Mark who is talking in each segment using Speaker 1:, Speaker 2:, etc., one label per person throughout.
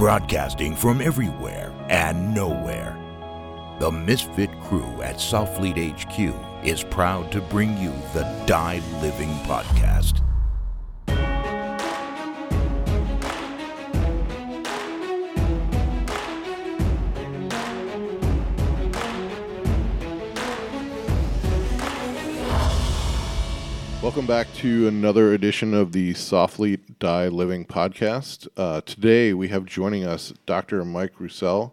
Speaker 1: broadcasting from everywhere and nowhere. The Misfit crew at Soflete HQ is proud to bring you the Die Living Podcast.
Speaker 2: Welcome back to another edition of the Soflete Die Living podcast. Uh, today we have joining us Dr. Mike Roussell.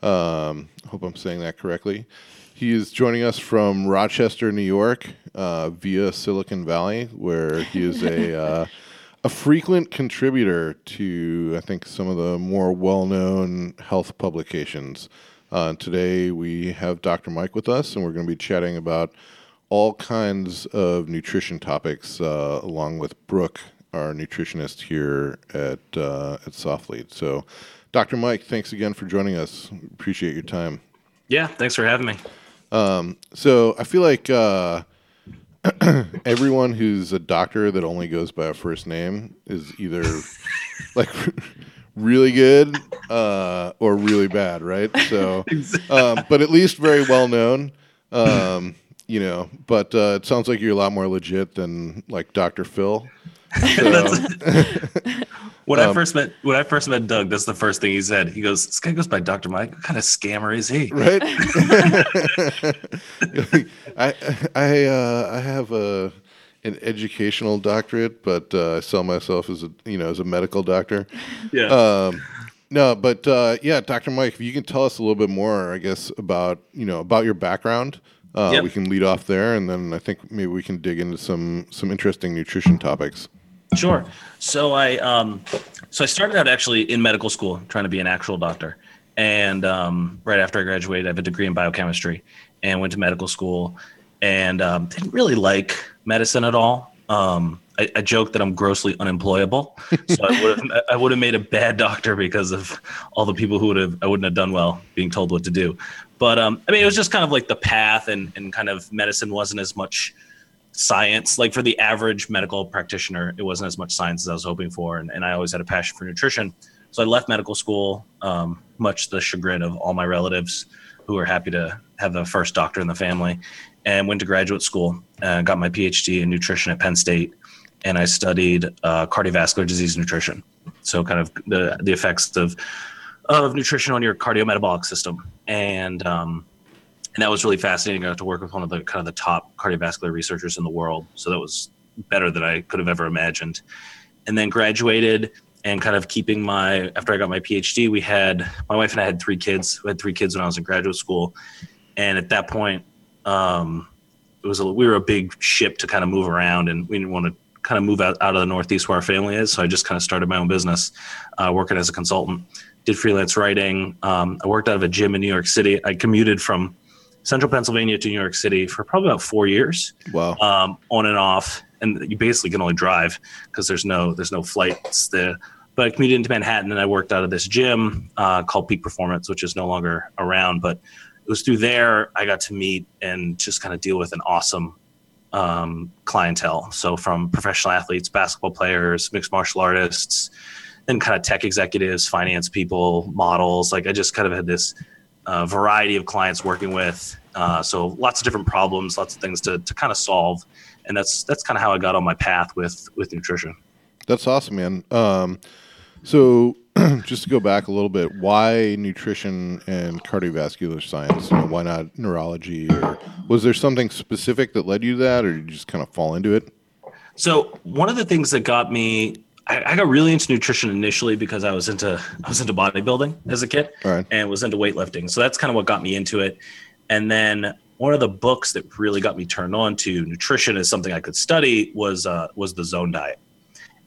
Speaker 2: Um, hope I'm saying that correctly. He is joining us from Rochester, New York, uh, via Silicon Valley, where he is a uh, a frequent contributor to I think some of the more well-known health publications. Uh, today we have Dr. Mike with us, and we're going to be chatting about all kinds of nutrition topics, uh, along with Brooke, our nutritionist here at uh, at Soflete. So, Dr. Mike, thanks again for joining us. Appreciate your time.
Speaker 3: Yeah, thanks for having me.
Speaker 2: Um, so, I feel like uh, everyone who's a doctor that only goes by a first name is either like really good uh, or really bad, right? So, um, but at least very well known. Um, you know, but uh, it sounds like you're a lot more legit than like Dr. Phil. So,
Speaker 3: when I first met when I first met Doug, that's the first thing he said. He goes, "This guy goes by Dr. Mike. What kind of scammer is he?"
Speaker 2: right? I I uh, I have a an educational doctorate, but uh, I sell myself as a you know as a medical doctor.
Speaker 3: Yeah.
Speaker 2: Um, no, but uh, yeah, Dr. Mike, if you can tell us a little bit more, I guess about you know about your background. Uh,
Speaker 3: Yep.
Speaker 2: We can lead off there, and then I think maybe we can dig into some some interesting nutrition topics.
Speaker 3: Sure. So I um, so I started out actually in medical school, trying to be an actual doctor, and um, right after I graduated, I have a degree in biochemistry, and went to medical school, and um, didn't really like medicine at all. Um, I, I joke that I'm grossly unemployable, so I would have I would have made a bad doctor because of all the people who would have I wouldn't have done well being told what to do. But um, I mean, it was just kind of like the path, and and kind of medicine wasn't as much science. Like for the average medical practitioner, it wasn't as much science as I was hoping for. And, and I always had a passion for nutrition. So I left medical school, um, much the chagrin of all my relatives who were happy to have the first doctor in the family, and went to graduate school and got my PhD in nutrition at Penn State. And I studied uh, cardiovascular disease nutrition. So kind of the, the effects of, of nutrition on your cardiometabolic system. And, um, and that was really fascinating. I got to work with one of the kind of the top cardiovascular researchers in the world. So that was better than I could have ever imagined. And then graduated and kind of keeping my after I got my PhD, we had my wife and I had three kids. We had three kids when I was in graduate school, and at that point, um, it was a, we were a big ship to kind of move around, and we didn't want to kind of move out, out of the Northeast where our family is. So I just kind of started my own business, uh, working as a consultant. Did freelance writing. Um, I worked out of a gym in New York City. I commuted from central Pennsylvania to New York City for probably about four years,
Speaker 2: Wow.
Speaker 3: um, on and off. And you basically can only drive because there's no there's no flights there. But I commuted into Manhattan and I worked out of this gym uh, called Peak Performance, which is no longer around. But it was through there I got to meet and just kind of deal with an awesome um, clientele. So from professional athletes, basketball players, mixed martial artists, then kind of tech executives, finance people, models. Like I just kind of had this uh, variety of clients working with. Uh, so lots of different problems, lots of things to, to kind of solve, and that's that's kind of how I got on my path with with nutrition.
Speaker 2: That's awesome, man. Um, so, just to go back a little bit, why nutrition and cardiovascular science? You know, why not neurology? Or was there something specific that led you to that, or did you just kind of fall into it?
Speaker 3: So one of the things that got me, I, I got really into nutrition initially because I was into I was into bodybuilding as a kid
Speaker 2: right.
Speaker 3: and was into weightlifting. So that's kind of what got me into it. And then one of the books that really got me turned on to nutrition as something I could study was uh, was the Zone Diet.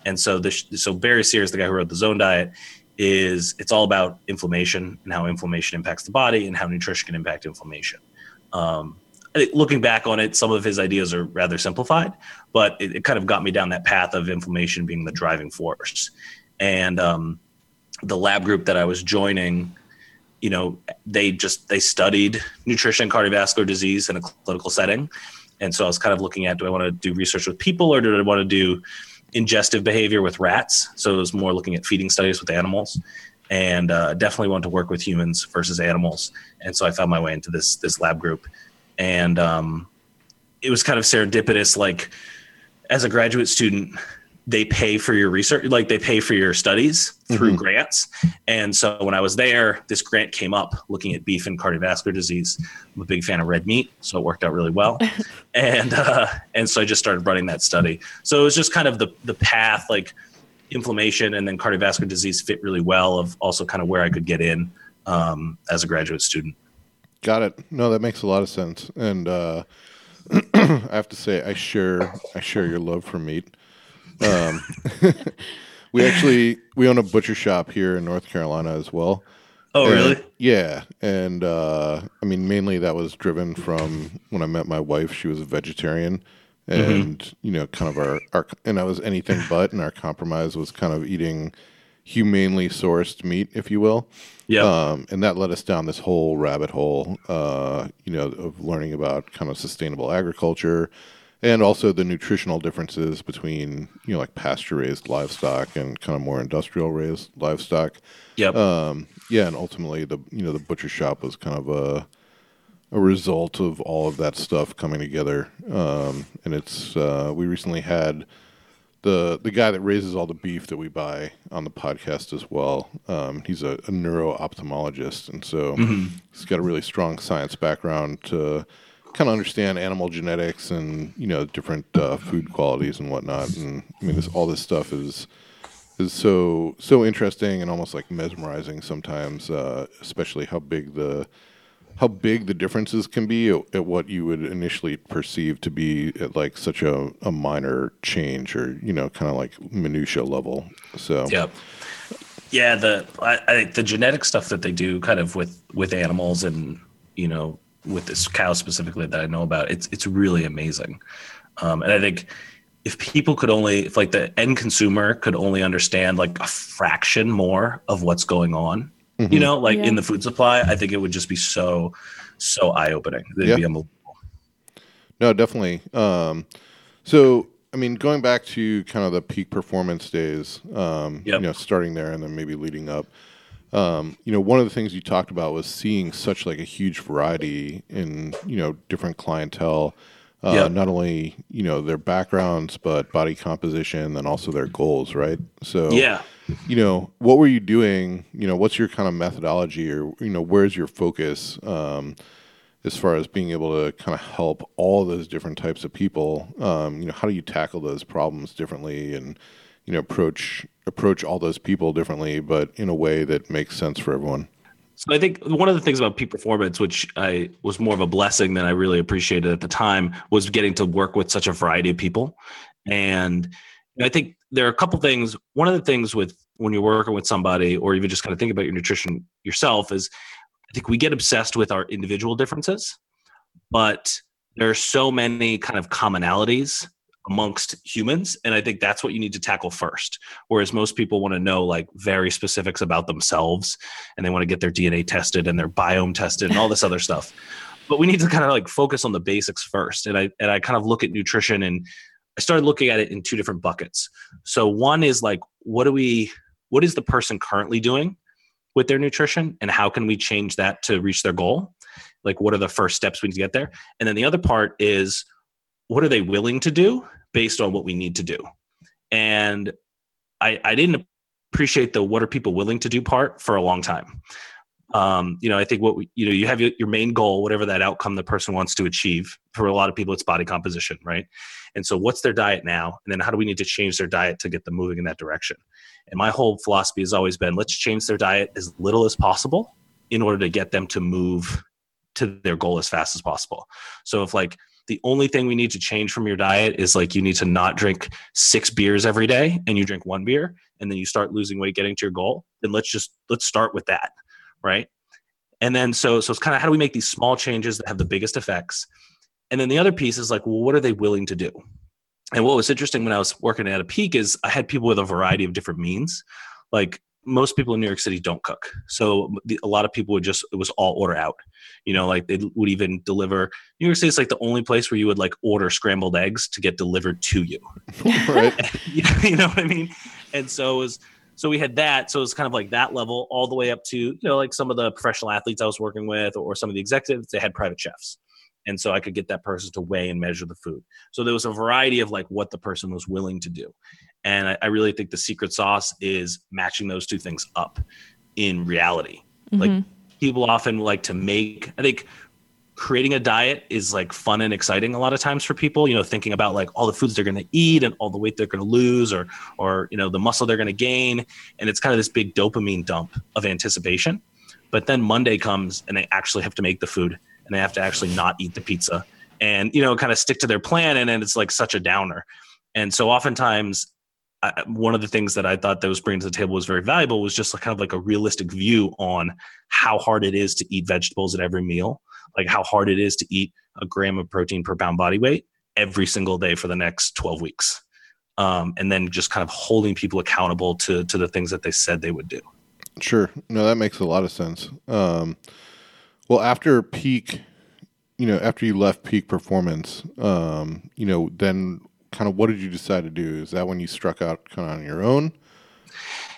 Speaker 3: And so this so Barry Sears, the guy who wrote the Zone Diet, is it's all about inflammation and how inflammation impacts the body and how nutrition can impact inflammation. Um, looking back on it, some of his ideas are rather simplified, but it, it kind of got me down that path of inflammation being the driving force. And um, the lab group that I was joining, you know, they just they studied nutrition, cardiovascular disease in a clinical setting, and so I was kind of looking at do I want to do research with people or do I want to do ingestive behavior with rats? So it was more looking at feeding studies with animals. and uh, definitely want to work with humans versus animals. And so I found my way into this this lab group, and um, it was kind of serendipitous. Like as a graduate student, they pay for your research, like they pay for your studies through mm-hmm. grants. And so when I was there, this grant came up looking at beef and cardiovascular disease. I'm a big fan of red meat, so it worked out really well. and uh, and so I just started running that study. So it was just kind of the the path, like inflammation and then cardiovascular disease fit really well. Of also kind of where I could get in um, as a graduate student.
Speaker 2: Got it. No, that makes a lot of sense. And uh, I have to say, I share I share your love for meat. Um, we actually we own a butcher shop here in North Carolina as well.
Speaker 3: Oh,
Speaker 2: and,
Speaker 3: really?
Speaker 2: Yeah, and uh, I mean, mainly that was driven from when I met my wife. She was a vegetarian, mm-hmm. and mm-hmm. you know, kind of our, our and I was anything but, and our compromise was kind of eating humanely sourced meat, if you will.
Speaker 3: Yeah.
Speaker 2: Um, and that led us down this whole rabbit hole, uh, you know, of learning about kind of sustainable agriculture, and also the nutritional differences between you know like pasture raised livestock and kind of more industrial raised livestock.
Speaker 3: Yep.
Speaker 2: Um, yeah, and ultimately the you know the butcher shop was kind of a a result of all of that stuff coming together. Um, and it's uh, we recently had the the guy that raises all the beef that we buy on the podcast as well. Um, he's a, a neuro ophthalmologist, and so mm-hmm. he's got a really strong science background to kind of understand animal genetics and you know different uh, food qualities and whatnot. And I mean, this, all this stuff is is so so interesting and almost like mesmerizing sometimes, uh, especially how big the how big the differences can be at, at, what you would initially perceive to be at like such a, a minor change or you know kind of like minutia level. So
Speaker 3: yep. Yeah, the I, I think the genetic stuff that they do kind of with with animals and you know with this cow specifically that I know about, it's it's really amazing. Um, and I think if people could only, if like the end consumer could only understand like a fraction more of what's going on, mm-hmm. you know, like yeah. in the food supply, I think it would just be so, so eye opening. It'd yeah. be unbelievable.
Speaker 2: No, definitely. Um, so, I mean, going back to kind of the peak performance days, um, yep. you know, starting there and then maybe leading up um, you know, one of the things you talked about was seeing such like a huge variety in you know different clientele. Uh, yep. Not only you know their backgrounds, but body composition, and also their goals, right? So
Speaker 3: yeah,
Speaker 2: you know, what were you doing? You know, what's your kind of methodology, or you know, where's your focus um, as far as being able to kind of help all those different types of people? Um, you know, how do you tackle those problems differently, and you know approach approach all those people differently, but in a way that makes sense for everyone.
Speaker 3: So I think one of the things about peak performance, which I was more of a blessing than I really appreciated at the time, was getting to work with such a variety of people. And I think there are a couple things. One of the things with when you're working with somebody, or even just kind of think about your nutrition yourself, is I think we get obsessed with our individual differences, but there are so many kind of commonalities amongst humans and i think that's what you need to tackle first whereas most people want to know like very specifics about themselves and they want to get their dna tested and their biome tested and all this other stuff but we need to kind of like focus on the basics first and i and i kind of look at nutrition and i started looking at it in two different buckets. So one is like what do we what is the person currently doing with their nutrition and how can we change that to reach their goal? Like what are the first steps we need to get there? And then the other part is what are they willing to do based on what we need to do? And i i didn't appreciate the what are people willing to do part for a long time um, you know i think what we, you know you have your, your main goal whatever that outcome the person wants to achieve. For a lot of people it's body composition right? And so what's their diet now? And then how do we need to change their diet to get them moving in that direction? And my whole philosophy has always been let's change their diet as little as possible in order to get them to move to their goal as fast as possible. So if like the only thing we need to change from your diet is like you need to not drink six beers every day and you drink one beer and then you start losing weight getting to your goal then let's just let's start with that right and then so so it's kind of how do we make these small changes that have the biggest effects and then the other piece is like well what are they willing to do and what was interesting when i was working at a peak is i had people with a variety of different means like most people in New York City don't cook. So the, a lot of people would just, it was all order out. You know, like they would even deliver. New York City is like the only place where you would like order scrambled eggs to get delivered to you. right. you know what I mean? And so it was, so we had that. So it was kind of like that level all the way up to, you know, like some of the professional athletes I was working with or some of the executives, they had private chefs. And so I could get that person to weigh and measure the food. So there was a variety of like what the person was willing to do. And I, I really think the secret sauce is matching those two things up in reality. Mm-hmm. Like people often like to make, I think creating a diet is like fun and exciting a lot of times for people you know thinking about like all the foods they're going to eat and all the weight they're going to lose or or you know the muscle they're going to gain. And it's kind of this big dopamine dump of anticipation. But then monday comes and they actually have to make the food and they have to actually not eat the pizza and you know kind of stick to their plan and then it's like such a downer. And so oftentimes I, one of the things that I thought that was bringing to the table was very valuable was just like kind of like a realistic view on how hard it is to eat vegetables at every meal like how hard it is to eat a gram of protein per pound body weight every single day for the next 12 weeks. Um, and then just kind of holding people accountable to to the things that they said they would do.
Speaker 2: Sure. No, that makes a lot of sense. Um, well, after peak, you know, after you left peak performance, um, you know, then kind of what did you decide to do? Is that when you struck out kind of on your own?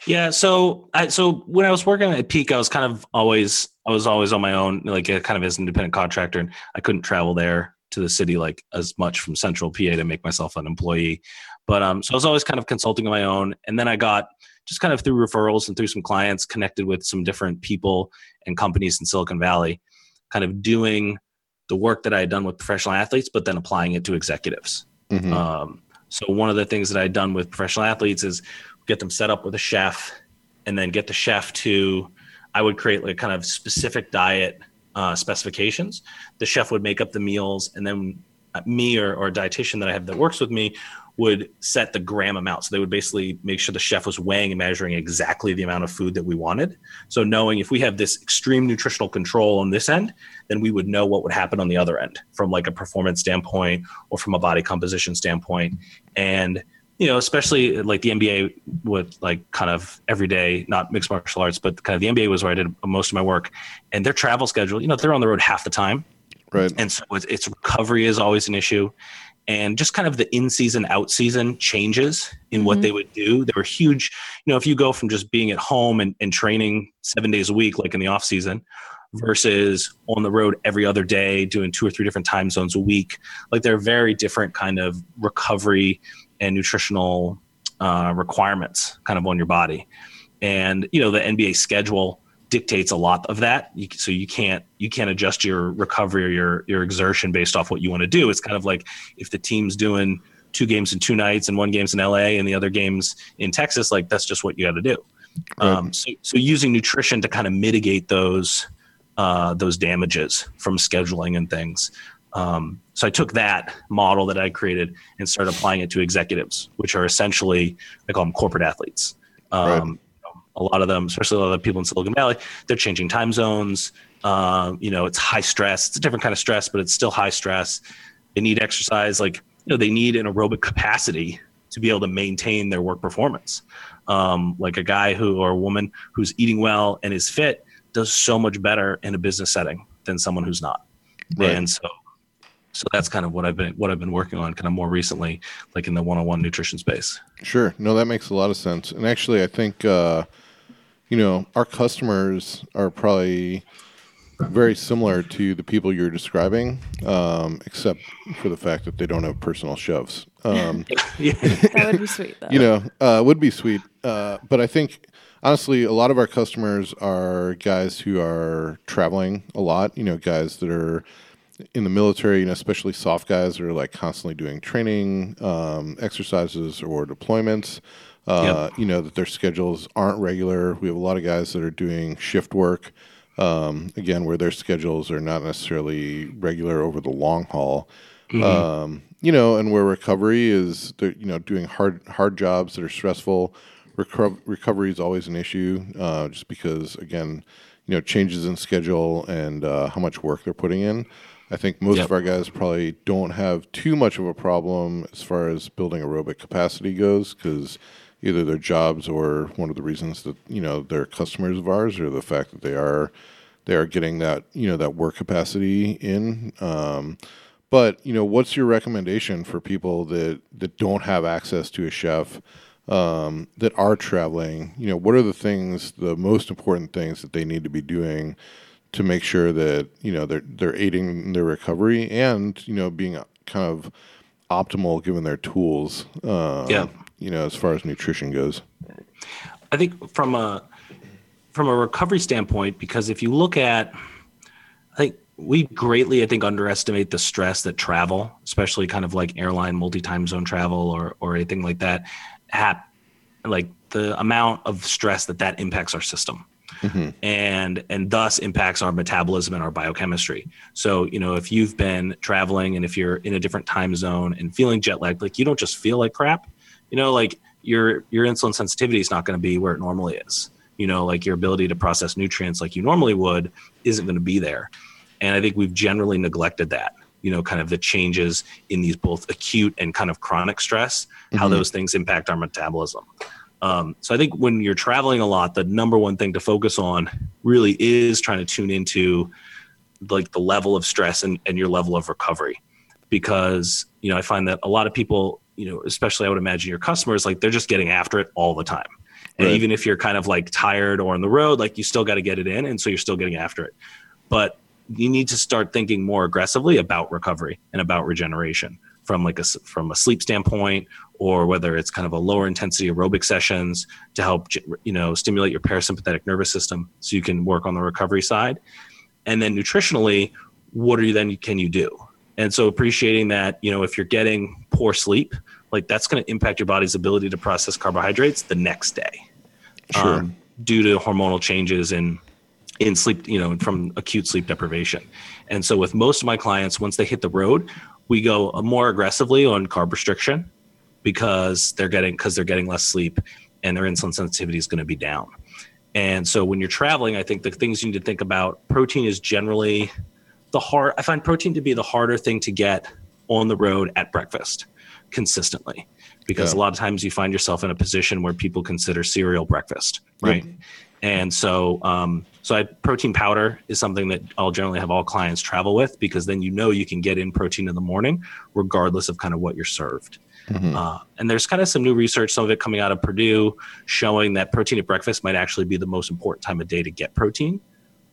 Speaker 3: Yeah. So I so when I was working at Peak, I was kind of always I was always on my own, like kind of as an independent contractor, and I couldn't travel there to the city like as much from Central PA to make myself an employee. But um, so I was always kind of consulting on my own, and then I got just kind of through referrals and through some clients connected with some different people and companies in Silicon Valley, kind of doing the work that I had done with professional athletes, but then applying it to executives. Mm-hmm. Um, so one of the things that I had done with professional athletes is get them set up with a chef, and then get the chef to. I would create like kind of specific diet uh, specifications. The chef would make up the meals, and then me or, or a dietitian that I have that works with me would set the gram amount. So they would basically make sure the chef was weighing and measuring exactly the amount of food that we wanted. So knowing if we have this extreme nutritional control on this end, then we would know what would happen on the other end from like a performance standpoint or from a body composition standpoint. And you know, especially like the NBA with like kind of everyday, not mixed martial arts, but kind of the NBA was where I did most of my work. And their travel schedule, you know, they're on the road half the time.
Speaker 2: Right.
Speaker 3: And so it's, it's recovery is always an issue. And just kind of the in season, out season changes in what mm-hmm. they would do. They were huge. You know, if you go from just being at home and, and training seven days a week, like in the off season, versus on the road every other day doing two or three different time zones a week like they're very different kind of recovery and nutritional uh, requirements kind of on your body. And you know the NBA schedule dictates a lot of that. You, so you can't you can't adjust your recovery or your your exertion based off what you want to do. It's kind of like if the team's doing two games in two nights and one game's in LA and the other games in Texas, like that's just what you got to do. Right. Um, so, so using nutrition to kind of mitigate those uh, those damages from scheduling and things. Um, so I took that model that I created and started applying it to executives, which are essentially I call them corporate athletes. Um, right. A lot of them, especially a lot of the people in Silicon Valley, they're changing time zones. Um, you know, it's high stress. It's a different kind of stress, but it's still high stress. They need exercise. Like you know, they need an aerobic capacity to be able to maintain their work performance. Um, like a guy who or a woman who's eating well and is fit does so much better in a business setting than someone who's not. Right. And so so that's kind of what I've been what I've been working on kind of more recently, like in the one-on-one nutrition space.
Speaker 2: Sure, no, that makes a lot of sense. And actually, I think uh, you know our customers are probably very similar to the people you're describing, um, except for the fact that they don't have personal chefs. Um,
Speaker 4: that would be sweet. Though.
Speaker 2: You know, uh, would be sweet. Uh, but I think honestly, a lot of our customers are guys who are traveling a lot. You know, guys that are in the military, and especially soft guys are like constantly doing training, um, exercises, or deployments. Uh, yep. You know that their schedules aren't regular. We have a lot of guys that are doing shift work. Um, again, where their schedules are not necessarily regular over the long haul. Mm-hmm. Um, you know, and where recovery is, you know, doing hard hard jobs that are stressful. Reco- recovery is always an issue, uh, just because again, you know, changes in schedule and uh, how much work they're putting in. I think most yep. of our guys probably don't have too much of a problem as far as building aerobic capacity goes because either their jobs or one of the reasons that you know they're customers of ours or the fact that they are they are getting that you know that work capacity in. Um, but you know, what's your recommendation for people that that don't have access to a chef? um, that are traveling, you know, what are the things, the most important things that they need to be doing to make sure that you know they're they're aiding their recovery and you know being kind of optimal given their tools. Uh,
Speaker 3: Yeah.
Speaker 2: You know, as far as nutrition goes.
Speaker 3: I think from a from a recovery standpoint, because if you look at, I think we greatly, I think, underestimate the stress that travel, especially kind of like airline multi-time zone travel or or anything like that, hap- like the amount of stress that that impacts our system. Mm-hmm. And and thus impacts our metabolism and our biochemistry. So you know if you've been traveling and if you're in a different time zone and feeling jet lagged, like you don't just feel like crap, you know, like your your insulin sensitivity is not going to be where it normally is. You know, like your ability to process nutrients like you normally would isn't going to be there. And I think we've generally neglected that. You know, kind of the changes in these both acute and kind of chronic stress, how mm-hmm. those things impact our metabolism. Um, so I think when you're traveling a lot, the number one thing to focus on really is trying to tune into like the level of stress and, and your level of recovery. Because you know i find that a lot of people you know especially i would imagine your customers like they're just getting after it all the time. And
Speaker 2: Right.
Speaker 3: even if you're kind of like tired or on the road like you still got to get it in and so you're still getting after it. But you need to start thinking more aggressively about recovery and about regeneration from like a from a sleep standpoint or whether it's kind of a lower intensity aerobic sessions to help you know stimulate your parasympathetic nervous system so you can work on the recovery side. And then nutritionally what are you then can you do? And so appreciating that you know if you're getting poor sleep like that's going to impact your body's ability to process carbohydrates the next day
Speaker 2: Sure.
Speaker 3: um, due to hormonal changes in in sleep you know from acute sleep deprivation. And so with most of my clients once they hit the road we go more aggressively on carb restriction because they're getting because they're getting less sleep and their insulin sensitivity is going to be down. And so when you're traveling i think the things you need to think about protein is generally the hard i find protein to be the harder thing to get on the road at breakfast consistently because
Speaker 2: Yeah.
Speaker 3: a lot of times you find yourself in a position where people consider cereal breakfast. Right. And so um, so I, protein powder is something that i'll generally have all clients travel with because then you know you can get in protein in the morning regardless of kind of what you're served. Uh, and there's kind of some new research some of it coming out of purdue showing that protein at breakfast might actually be the most important time of day to get protein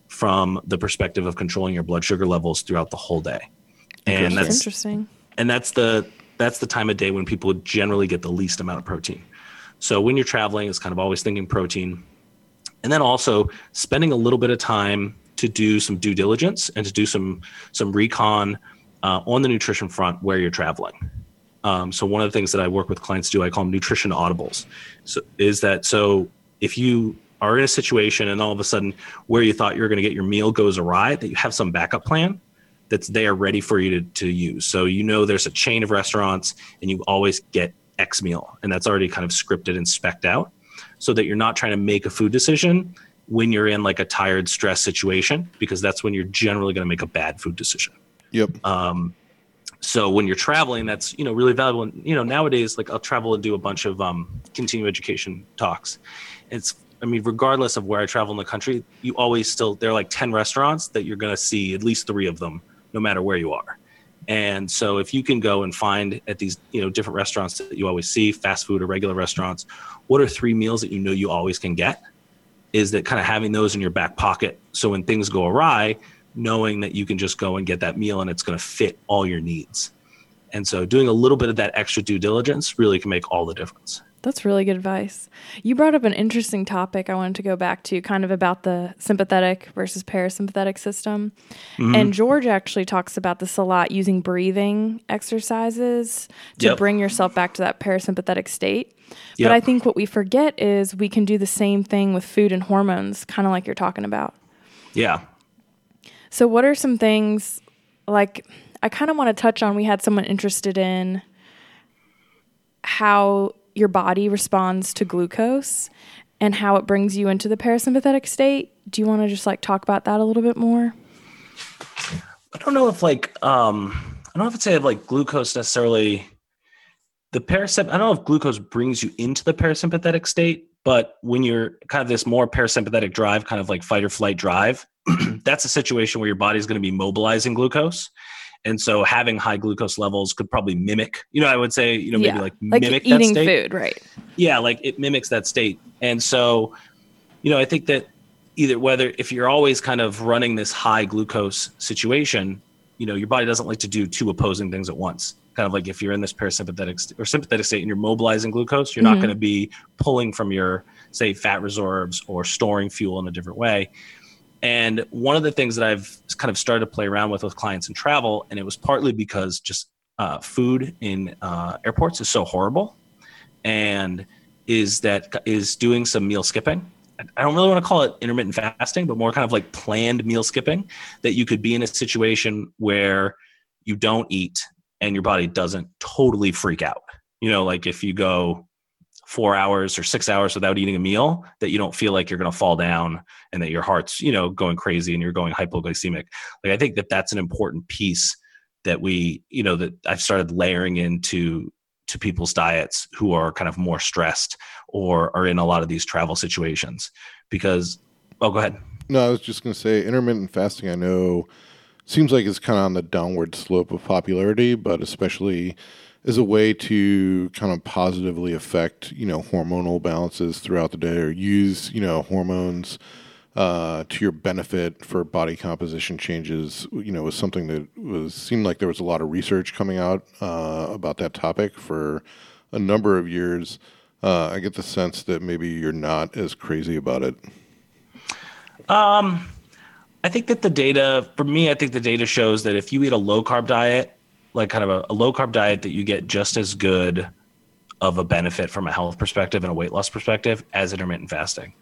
Speaker 3: from the perspective of controlling your blood sugar levels throughout the whole day. And
Speaker 2: Interesting.
Speaker 3: that's
Speaker 4: Interesting.
Speaker 3: and that's the that's the time of day when people generally get the least amount of protein. So when you're traveling it's kind of always thinking protein and then also spending a little bit of time to do some due diligence and to do some some recon uh, on the nutrition front where you're traveling. Um, so one of the things that i work with clients do i call them nutrition audibles. So is that so if you are in a situation and all of a sudden where you thought you were going to get your meal goes awry that you have some backup plan that's there ready for you to, to use. So you know there's a chain of restaurants and you always get X meal, and that's already kind of scripted and specked out, so that you're not trying to make a food decision when you're in like a tired, stress situation, because that's when you're generally going to make a bad food decision.
Speaker 2: Yep.
Speaker 3: Um, so when you're traveling, that's you know really valuable. And you know nowadays, like I'll travel and do a bunch of um, continuing education talks. It's I mean, regardless of where I travel in the country, you always still there are like ten restaurants that you're going to see at least three of them, no matter where you are. And so if you can go and find at these you know different restaurants that you always see, fast food or regular restaurants, what are three meals that you know you always can get? Is that kind of having those in your back pocket so when things go awry, knowing that you can just go and get that meal and it's going to fit all your needs. And so doing a little bit of that extra due diligence really can make all the difference.
Speaker 4: That's really good advice. You brought up an interesting topic I wanted to go back to, kind of about the sympathetic versus parasympathetic system.
Speaker 3: Mm-hmm.
Speaker 4: And George actually talks about this a lot using breathing exercises to
Speaker 3: Yep.
Speaker 4: bring yourself back to that parasympathetic state.
Speaker 3: Yep.
Speaker 4: But I think what we forget is we can do the same thing with food and hormones, kind of like you're talking about.
Speaker 3: Yeah.
Speaker 4: So, what are some things like I kind of want to touch on? We had someone interested in how your body responds to glucose and how it brings you into the parasympathetic state. Do you want to just like talk about that a little bit more?
Speaker 3: I don't know if like um I don't know if it's say like glucose necessarily the parasymp I don't know if glucose brings you into the parasympathetic state, but when you're kind of this more parasympathetic drive, kind of like fight or flight drive, that's a situation where your body's going to be mobilizing glucose. And so having high glucose levels could probably mimic, you know, I would say, you know, maybe
Speaker 4: Yeah.
Speaker 3: like
Speaker 4: Like
Speaker 3: mimic
Speaker 4: eating
Speaker 3: that state.
Speaker 4: food, right?
Speaker 3: Yeah, like it mimics that state. And so, you know, I think that either whether if you're always kind of running this high glucose situation, you know, your body doesn't like to do two opposing things at once. Kind of like if you're in this parasympathetic st- or sympathetic state and you're mobilizing glucose, you're not
Speaker 4: Mhm.
Speaker 3: going to be pulling from your say fat reserves or storing fuel in a different way. And one of the things that I've kind of started to play around with with clients in travel, and it was partly because just uh, food in uh, airports is so horrible, and is that is doing some meal skipping. I don't really want to call it intermittent fasting, but more kind of like planned meal skipping. That you could be in a situation where you don't eat and your body doesn't totally freak out. You know, like if you go four hours or six hours without eating a meal, that you don't feel like you're going to fall down and that your heart's you know going crazy and you're going hypoglycemic. Like I think that that's an important piece that we you know that I've started layering into to people's diets who are kind of more stressed or are in a lot of these travel situations because oh go ahead
Speaker 2: No, I was just going to say intermittent fasting. I know seems like it's kind of on the downward slope of popularity, but especially as a way to kind of positively affect you know hormonal balances throughout the day, or use you know hormones uh, to your benefit for body composition changes. You know, was something that was seemed like there was a lot of research coming out uh, about that topic for a number of years. Uh, I get the sense that maybe you're not as crazy about it.
Speaker 3: Um, I think that the data, for me, I think the data shows that if you eat a low carb diet, like kind of a, a low carb diet, that you get just as good of a benefit from a health perspective and a weight loss perspective as intermittent fasting.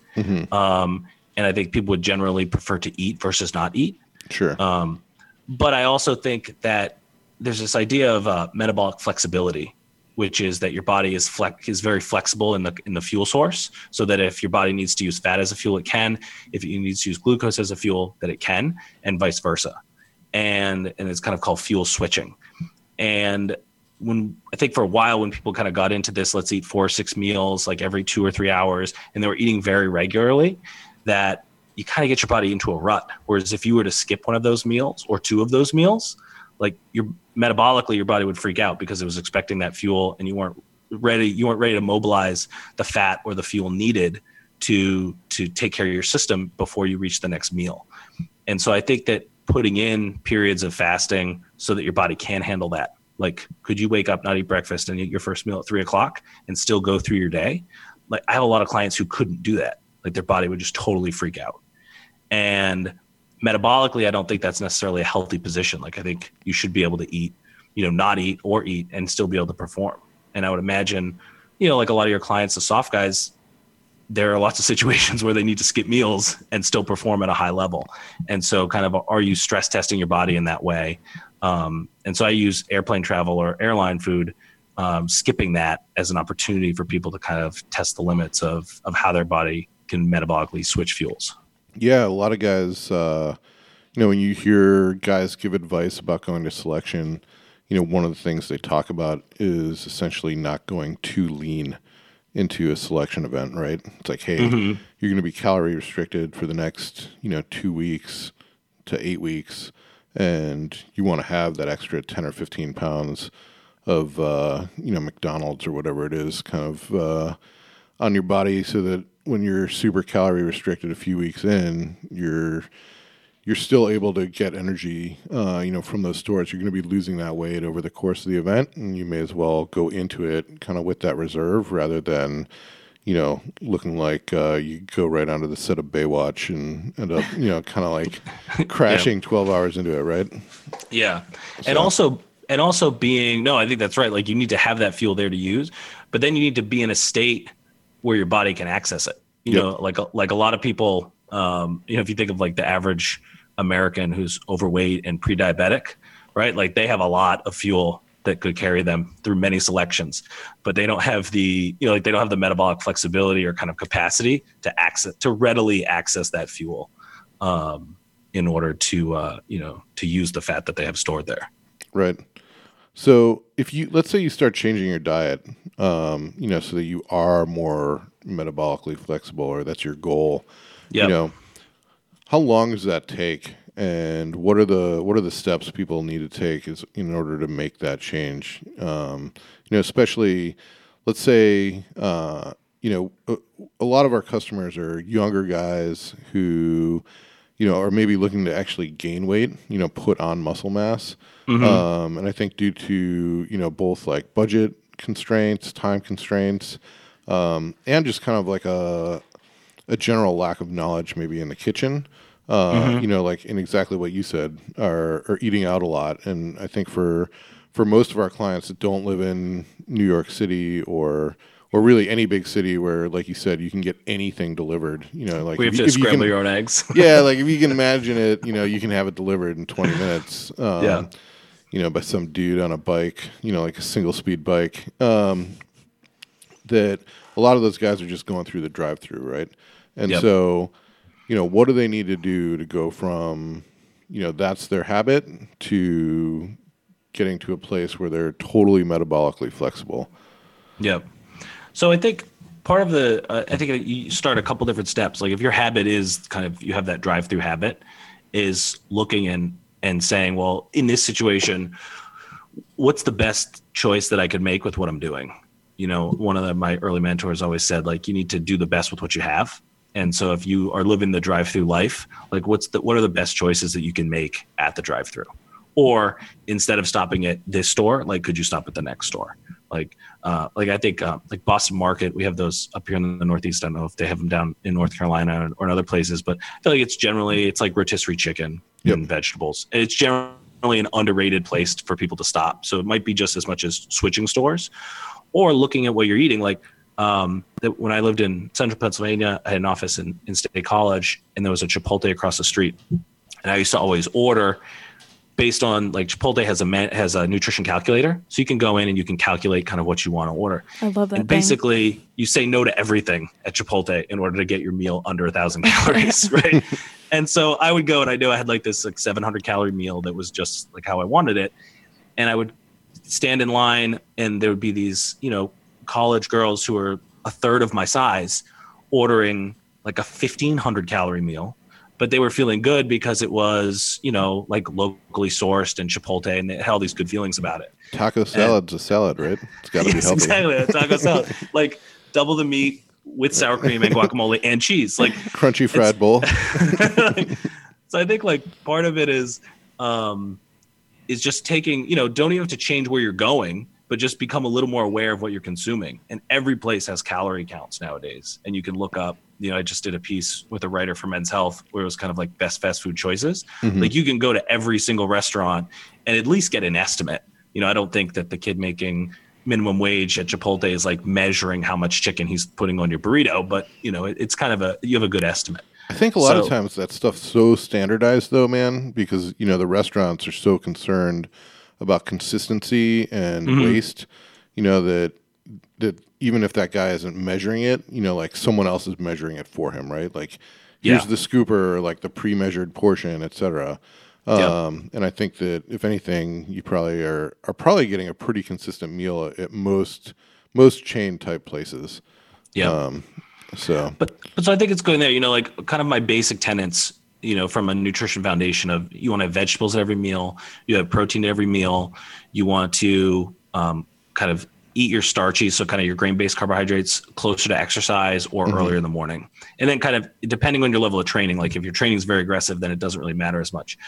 Speaker 3: Um, and I think people would generally prefer to eat versus not eat.
Speaker 2: Sure.
Speaker 3: Um, but I also think that there's this idea of uh, metabolic flexibility, which is that your body is flex is very flexible in the in the fuel source, so that if your body needs to use fat as a fuel, it can. If it needs to use glucose as a fuel, that it can, and vice versa. And and it's kind of called fuel switching. And when I think for a while when people kind of got into this, let's eat four or six meals like every two or three hours, and they were eating very regularly, that you kind of get your body into a rut. Whereas if you were to skip one of those meals or two of those meals, like your metabolically your body would freak out because it was expecting that fuel and you weren't ready you weren't ready to mobilize the fat or the fuel needed to to take care of your system before you reach the next meal. And so I think that putting in periods of fasting so that your body can handle that. Like, could you wake up, not eat breakfast, and eat your first meal at three o'clock and still go through your day? Like, I have a lot of clients who couldn't do that. Like, their body would just totally freak out. And metabolically, I don't think that's necessarily a healthy position. Like, I think you should be able to eat, you know, not eat or eat and still be able to perform. And I would imagine, you know, like a lot of your clients, the soft guys, there are lots of situations where they need to skip meals and still perform at a high level. And so, kind of, are you stress testing your body in that way? Um, and so, I use airplane travel or airline food, um, skipping that as an opportunity for people to kind of test the limits of of how their body can metabolically switch fuels.
Speaker 2: Yeah, a lot of guys, uh, you know, when you hear guys give advice about going to selection, you know, one of the things they talk about is essentially not going too lean into a selection event, right? It's like, hey, you're going to be calorie restricted for the next, you know, two weeks to eight weeks, and you want to have that extra 10 or 15 pounds of, uh, you know, McDonald's or whatever it is kind of uh, on your body so that when you're super calorie restricted a few weeks in, you're you're still able to get energy, uh, you know, from those stores. You're going to be losing that weight over the course of the event, and you may as well go into it kind of with that reserve rather than, you know, looking like uh, you go right onto the set of Baywatch and end up, you know, kind of like crashing 12 hours into it, right?
Speaker 3: Yeah. And also and also being no, I think that's right. Like you need to have that fuel there to use, but then you need to be in a state where your body can access it. You
Speaker 2: Yep.
Speaker 3: know, like like a lot of people um, you know, if you think of like the average American who's overweight and pre-diabetic, right? Like they have a lot of fuel that could carry them through many selections, but they don't have the, you know, like they don't have the metabolic flexibility or kind of capacity to access to readily access that fuel um, in order to, uh, you know, to use the fat that they have stored there.
Speaker 2: Right. So if you let's say you start changing your diet, um, you know, so that you are more metabolically flexible, or that's your goal.
Speaker 3: Yeah.
Speaker 2: You know, how long does that take? and what are the what are the steps people need to take is in order to make that change? Um, you know, especially let's say uh, you know a, a lot of our customers are younger guys who you know are maybe looking to actually gain weight, you know, put on muscle mass, um, and I think due to you know both like budget constraints, time constraints, um, and just kind of like a a general lack of knowledge maybe in the kitchen. Uh, You know, like in exactly what you said, are, are eating out a lot, and I think for for most of our clients that don't live in New York City or or really any big city where, like you said, you can get anything delivered. You know, like
Speaker 3: We have
Speaker 2: if
Speaker 3: to
Speaker 2: you- if you
Speaker 3: scramble
Speaker 2: can-
Speaker 3: your own eggs.
Speaker 2: yeah, like if you can imagine it, you know, you can have it delivered in 20 minutes. Um,
Speaker 3: Yeah.
Speaker 2: You know, by some dude on a bike, you know, like a single speed bike. Um, that a lot of those guys are just going through the drive through, right? And
Speaker 3: Yep.
Speaker 2: so, you know, what do they need to do to go from, you know, that's their habit to getting to a place where they're totally metabolically flexible?
Speaker 3: Yep. So I think part of the uh, I think you start a couple different steps. Like if your habit is kind of you have that drive-through habit, is looking and and saying, well, in this situation, what's the best choice that I could make with what I'm doing? You know, one of the, my early mentors always said like you need to do the best with what you have. And so if you are living the drive-through life, like what's the what are the best choices that you can make at the drive-through? Or instead of stopping at this store, like could you stop at the next store? Like, uh, like I think uh, like Boston Market, we have those up here in the Northeast. I don't know if they have them down in North Carolina or, or in other places, but I feel like it's generally it's like rotisserie chicken
Speaker 2: Yep.
Speaker 3: and vegetables. It's generally an underrated place for people to stop. So it might be just as much as switching stores or looking at what you're eating. Like um, that when I lived in central Pennsylvania, I had an office in, in State College, and there was a Chipotle across the street. And I used to always order based on like Chipotle has a man, has a nutrition calculator, so you can go in and you can calculate kind of what you want to order.
Speaker 4: I love that.
Speaker 3: And
Speaker 4: thing.
Speaker 3: basically, you say no to everything at Chipotle in order to get your meal under a thousand calories, right? And so I would go and I knew I had like this like 700 calorie meal that was just like how I wanted it, and I would stand in line, and there would be these you know college girls who are a third of my size ordering like a 1500 calorie meal but they were feeling good because it was you know like locally sourced and chipotle and they had all these good feelings about it
Speaker 2: Taco salad's a salad, right? It's got to
Speaker 3: yes,
Speaker 2: be healthy.
Speaker 3: exactly. A taco salad. like double the meat with sour cream and guacamole and cheese. Like
Speaker 2: Crunchy fried bowl.
Speaker 3: so I think like part of it is um is just taking, you know, don't even have to change where you're going, but just become a little more aware of what you're consuming. And every place has calorie counts nowadays. And you can look up, you know, I just did a piece with a writer for Men's Health where it was kind of like best fast food choices. Mm-hmm. Like you can go to every single restaurant and at least get an estimate. You know, I don't think that the kid making minimum wage at Chipotle is like measuring how much chicken he's putting on your burrito, but you know, it, it's kind of a you have a good estimate.
Speaker 2: I think a lot of times that stuff's so standardized, though, man, because you know the restaurants are so concerned about consistency and
Speaker 3: Mm-hmm.
Speaker 2: waste. You know that that even if that guy isn't measuring it, you know, like someone else is measuring it for him, right? Like here's
Speaker 3: Yeah.
Speaker 2: the scooper, like the pre-measured portion, etc.
Speaker 3: Yeah.
Speaker 2: Um, and I think that if anything, you probably are are probably getting a pretty consistent meal at, at most most chain type places.
Speaker 3: Yeah.
Speaker 2: Um, so
Speaker 3: But but so I think it's going there. You know, like kind of my basic tenets. You know, from a nutrition foundation of you want to have vegetables at every meal, you have protein at every meal, you want to um, kind of eat your starchy, so kind of your grain based carbohydrates closer to exercise or earlier in the morning, and then kind of depending on your level of training. Like if your training is very aggressive, then it doesn't really matter as much.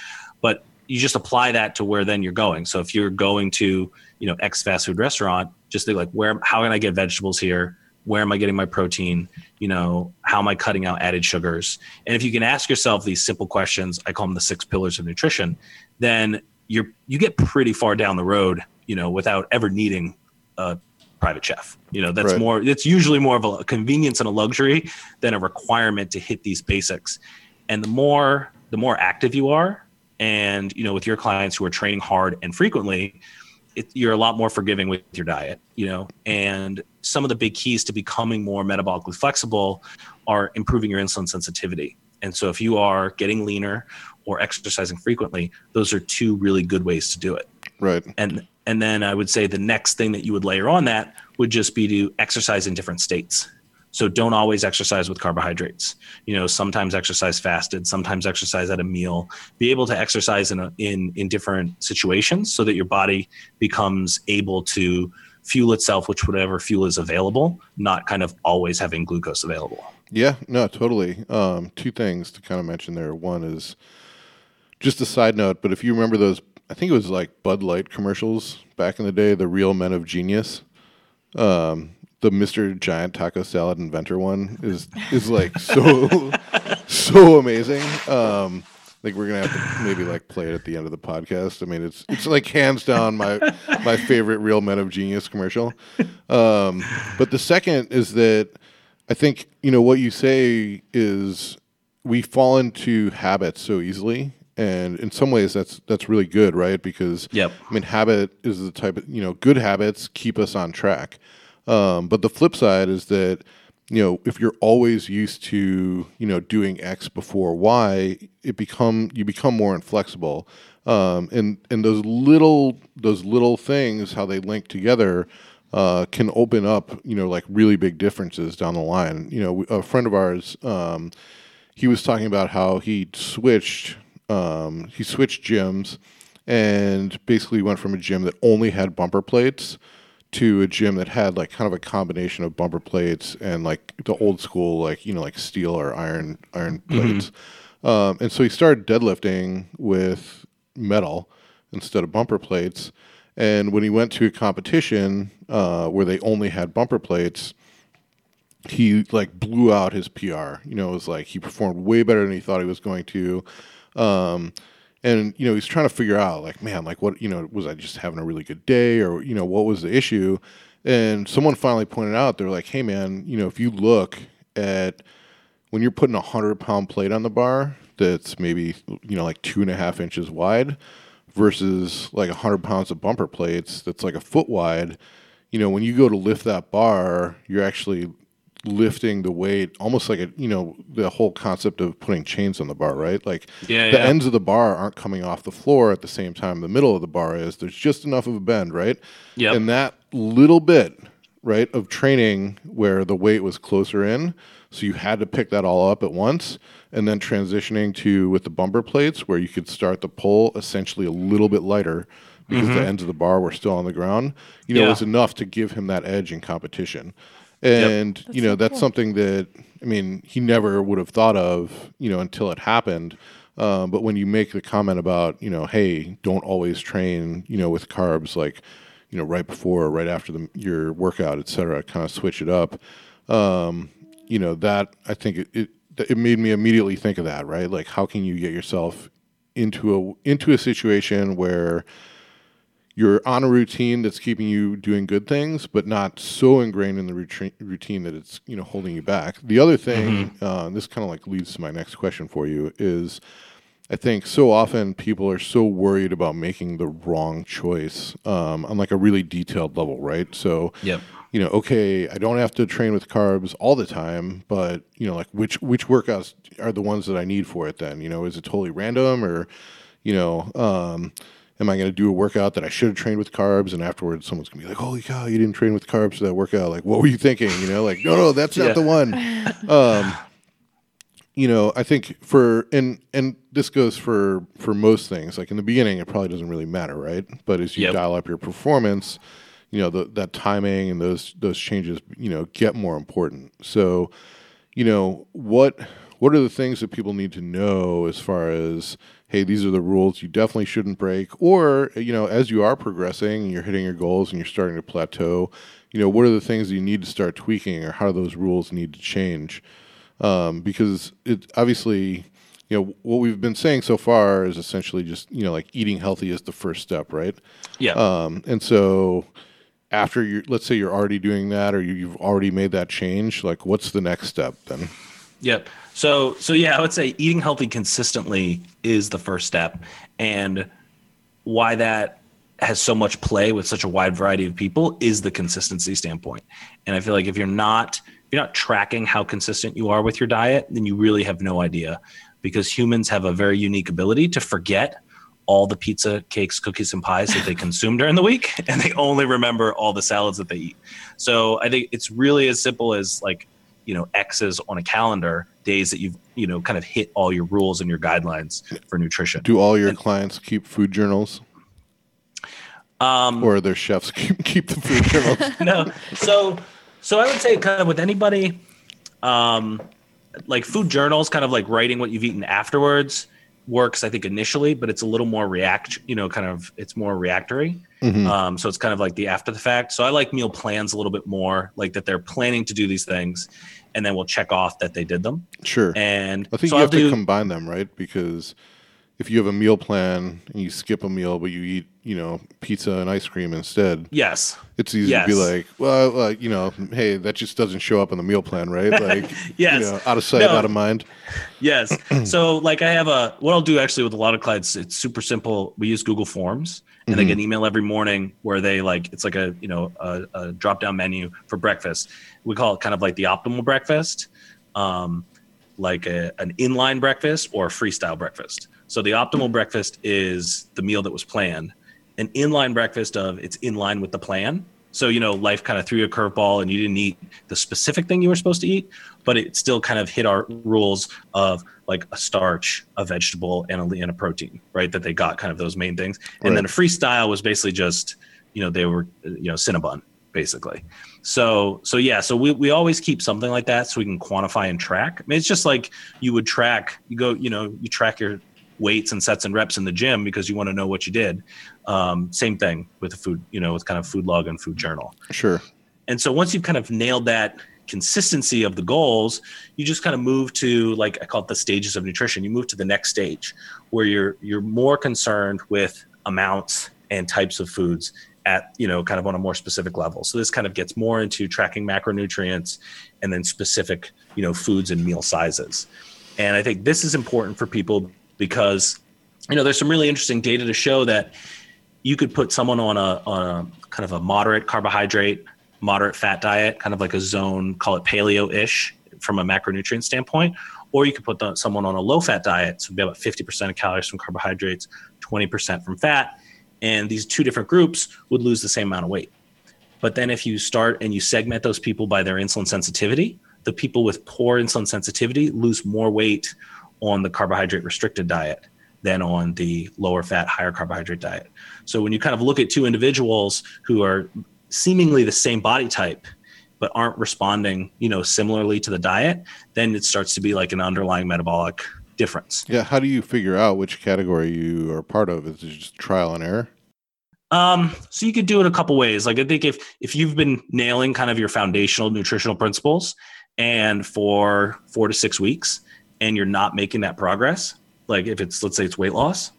Speaker 3: But you just apply that to where then you're going. So if you're going to you know X fast food restaurant, just think like where how can I get vegetables here? Where am I getting my protein? You know, how am I cutting out added sugars? And if you can ask yourself these simple questions, I call them the six pillars of nutrition, then you're you get pretty far down the road, you know, without ever needing a private chef. You know, that's
Speaker 2: Right.
Speaker 3: more it's usually more of a convenience and a luxury than a requirement to hit these basics. And the more the more active you are, and you know, with your clients who are training hard and frequently, it, you're a lot more forgiving with your diet, you know, and some of the big keys to becoming more metabolically flexible are improving your insulin sensitivity. And so if you are getting leaner or exercising frequently, those are two really good ways to do it.
Speaker 2: right,
Speaker 3: And and then I would say the next thing that you would layer on that would just be to exercise in different states. So don't always exercise with carbohydrates. You know, sometimes exercise fasted, sometimes exercise at a meal. Be able to exercise in a, in in different situations so that your body becomes able to fuel itself with whatever fuel is available, not kind of always having glucose available.
Speaker 2: Yeah, no, totally. Um, two things to kind of mention there. One is just a side note, but if you remember those, I think it was like Bud Light commercials back in the day, the Real Men of Genius. Um, the Mr. Giant Taco Salad Inventor one is is like so so amazing. Um, I think we're gonna have to maybe like play it at the end of the podcast. I mean, it's it's like hands down my my favorite Real Men of Genius commercial. Um, but the second is that I think you know what you say is we fall into habits so easily, and in some ways that's that's really good, right? Because
Speaker 3: Yep.
Speaker 2: I mean, habit is the type of you know good habits keep us on track. Um, but the flip side is that you know if you're always used to you know doing X before Y, it become you become more inflexible. Um, and and those little those little things how they link together uh, can open up you know like really big differences down the line. You know, a friend of ours. Um, he was talking about how he switched um, he switched gyms and basically went from a gym that only had bumper plates to a gym that had like kind of a combination of bumper plates and like the old school like you know like steel or iron iron plates um, and so he started deadlifting with metal instead of bumper plates and when he went to a competition uh, where they only had bumper plates he like blew out his PR. You know, it was like he performed way better than he thought he was going to. Um, and you know, he's trying to figure out like, man, like what, you know, was I just having a really good day or, you know, what was the issue? And someone finally pointed out, they're like, hey man, you know, if you look at when you're putting a hundred pound plate on the bar that's maybe, you know, like two and a half inches wide versus like a hundred pounds of bumper plates that's like a foot wide, you know, when you go to lift that bar, you're actually lifting the weight almost like a you know the whole concept of putting chains on the bar right like
Speaker 3: Yeah,
Speaker 2: the
Speaker 3: yeah.
Speaker 2: ends of the bar aren't coming off the floor at the same time the middle of the bar is there's just enough of a bend right
Speaker 3: Yep.
Speaker 2: and that little bit right of training where the weight was closer in so you had to pick that all up at once and then transitioning to with the bumper plates where you could start the pull essentially a little bit lighter because the ends of the bar were still on the ground you know
Speaker 3: Mm-hmm. Yeah.
Speaker 2: was enough to give him that edge in competition and you know that's something that i mean he never would have thought of you know until it happened. Um, but when you make the comment about you know hey don't always train you know with carbs like you know right before or right after the, your workout et cetera kind of switch it up. Um, you know that i think it, it it made me immediately think of that right? Like how can you get yourself into a into a situation where you're on a routine that's keeping you doing good things, but not so ingrained in the routine routine that it's you know holding you back. The other thing, uh, this kind of like leads to my next question for you is, I think so often people are so worried about making the wrong choice um, on like a really detailed level, right? So
Speaker 3: Yep.
Speaker 2: you know, okay, I don't have to train with carbs all the time, but you know, like which which workouts are the ones that I need for it? Then you know, is it totally random or you know, um, am I going to do a workout that I should have trained with carbs and afterwards someone's going to be like, holy cow, you didn't train with carbs for that workout? Like, what were you thinking? You know, like, no, no, that's not the one. Um, you know, I think for and and this goes for for most things. Like in the beginning, it probably doesn't really matter, right? But as you
Speaker 3: Yep.
Speaker 2: dial up your performance, you know, the, that timing and those those changes, you know, get more important. So, you know, what what are the things that people need to know as far as hey, these are the rules you definitely shouldn't break, or you know, as you are progressing and you're hitting your goals and you're starting to plateau, you know, what are the things that you need to start tweaking, or how do those rules need to change? um, because it obviously you know what we've been saying so far is essentially just you know like eating healthy is the first step right
Speaker 3: Yeah.
Speaker 2: um, and so after you let's say you're already doing that or you, you've already made that change like what's the next step then
Speaker 3: Yep. So so yeah, I would say eating healthy consistently is the first step, and why that has so much play with such a wide variety of people is the consistency standpoint. And I feel like if you're not if you're not tracking how consistent you are with your diet, then you really have no idea, because humans have a very unique ability to forget all the pizza, cakes, cookies, and pies that they consume during the week, and they only remember all the salads that they eat. So I think it's really as simple as like you know x's on a calendar days that you've you know kind of hit all your rules and your guidelines for nutrition.
Speaker 2: Do all your clients keep food journals,
Speaker 3: um
Speaker 2: or their chefs keep, keep the food journals?
Speaker 3: no. So so i would say kind of with anybody um like food journals kind of like writing what you've eaten afterwards works i think initially but it's a little more react you know kind of it's more reactory
Speaker 2: Mhm.
Speaker 3: um, so it's kind of like the after the fact so i like meal plans a little bit more like that they're planning to do these things and then we'll check off that they did them
Speaker 2: Sure.
Speaker 3: and
Speaker 2: I think
Speaker 3: so
Speaker 2: you
Speaker 3: I'll
Speaker 2: have to combine them, right? Because if you have a meal plan and you skip a meal, but you eat, you know, pizza and ice cream instead,
Speaker 3: yes
Speaker 2: it's easy to be like, well, uh, you know, hey, that just doesn't show up in the meal plan, right? Like,
Speaker 3: Yes.
Speaker 2: you know, out of sight,
Speaker 3: No.
Speaker 2: out of mind.
Speaker 3: Yes. so like I have a what I'll do actually with a lot of clients, it's super simple. We use Google Forms and they get an email every morning where they like it's like a you know a, a drop down menu for breakfast. We call it kind of like the optimal breakfast, um, like a, an inline breakfast or a freestyle breakfast. So the optimal breakfast is the meal that was planned. An inline breakfast of it's in line with the plan. So you know life kind of threw you a curveball and you didn't eat the specific thing you were supposed to eat, but it still kind of hit our rules of like a starch, a vegetable, and a, and a protein, right? That they got kind of those main things. And then a freestyle was basically just, you know, they were, you know, Cinnabon, basically. So, so yeah, so we, we always keep something like that so we can quantify and track. I mean, it's just like you would track, you go, you know, you track your weights and sets and reps in the gym because you want to know what you did. Um, same thing with the food, you know, with kind of food log and food journal.
Speaker 2: Sure.
Speaker 3: And so once you've kind of nailed that consistency of the goals, you just kind of move to like I call it the stages of nutrition. You move to the next stage where you're you're more concerned with amounts and types of foods at you know kind of on a more specific level. So this kind of gets more into tracking macronutrients and then specific you know foods and meal sizes. And I think this is important for people because you know there's some really interesting data to show that you could put someone on a on a kind of a moderate carbohydrate moderate fat diet, kind of like a zone, call it paleo ish from a macronutrient standpoint. Or you could put the, someone on a low fat diet, so it'd be about 50% of calories from carbohydrates, 20% from fat. And these two different groups would lose the same amount of weight. But then if you start and you segment those people by their insulin sensitivity, the people with poor insulin sensitivity lose more weight on the carbohydrate restricted diet than on the lower fat, higher carbohydrate diet. So when you kind of look at two individuals who are seemingly the same body type but aren't responding you know similarly to the diet then it starts to be like an underlying metabolic difference
Speaker 2: Yeah. How do you figure out which category you are part of? Is it just trial and error?
Speaker 3: um so you could do it a couple ways like i think if if you've been nailing kind of your foundational nutritional principles and for 4 to 6 weeks and you're not making that progress like if it's let's say it's weight loss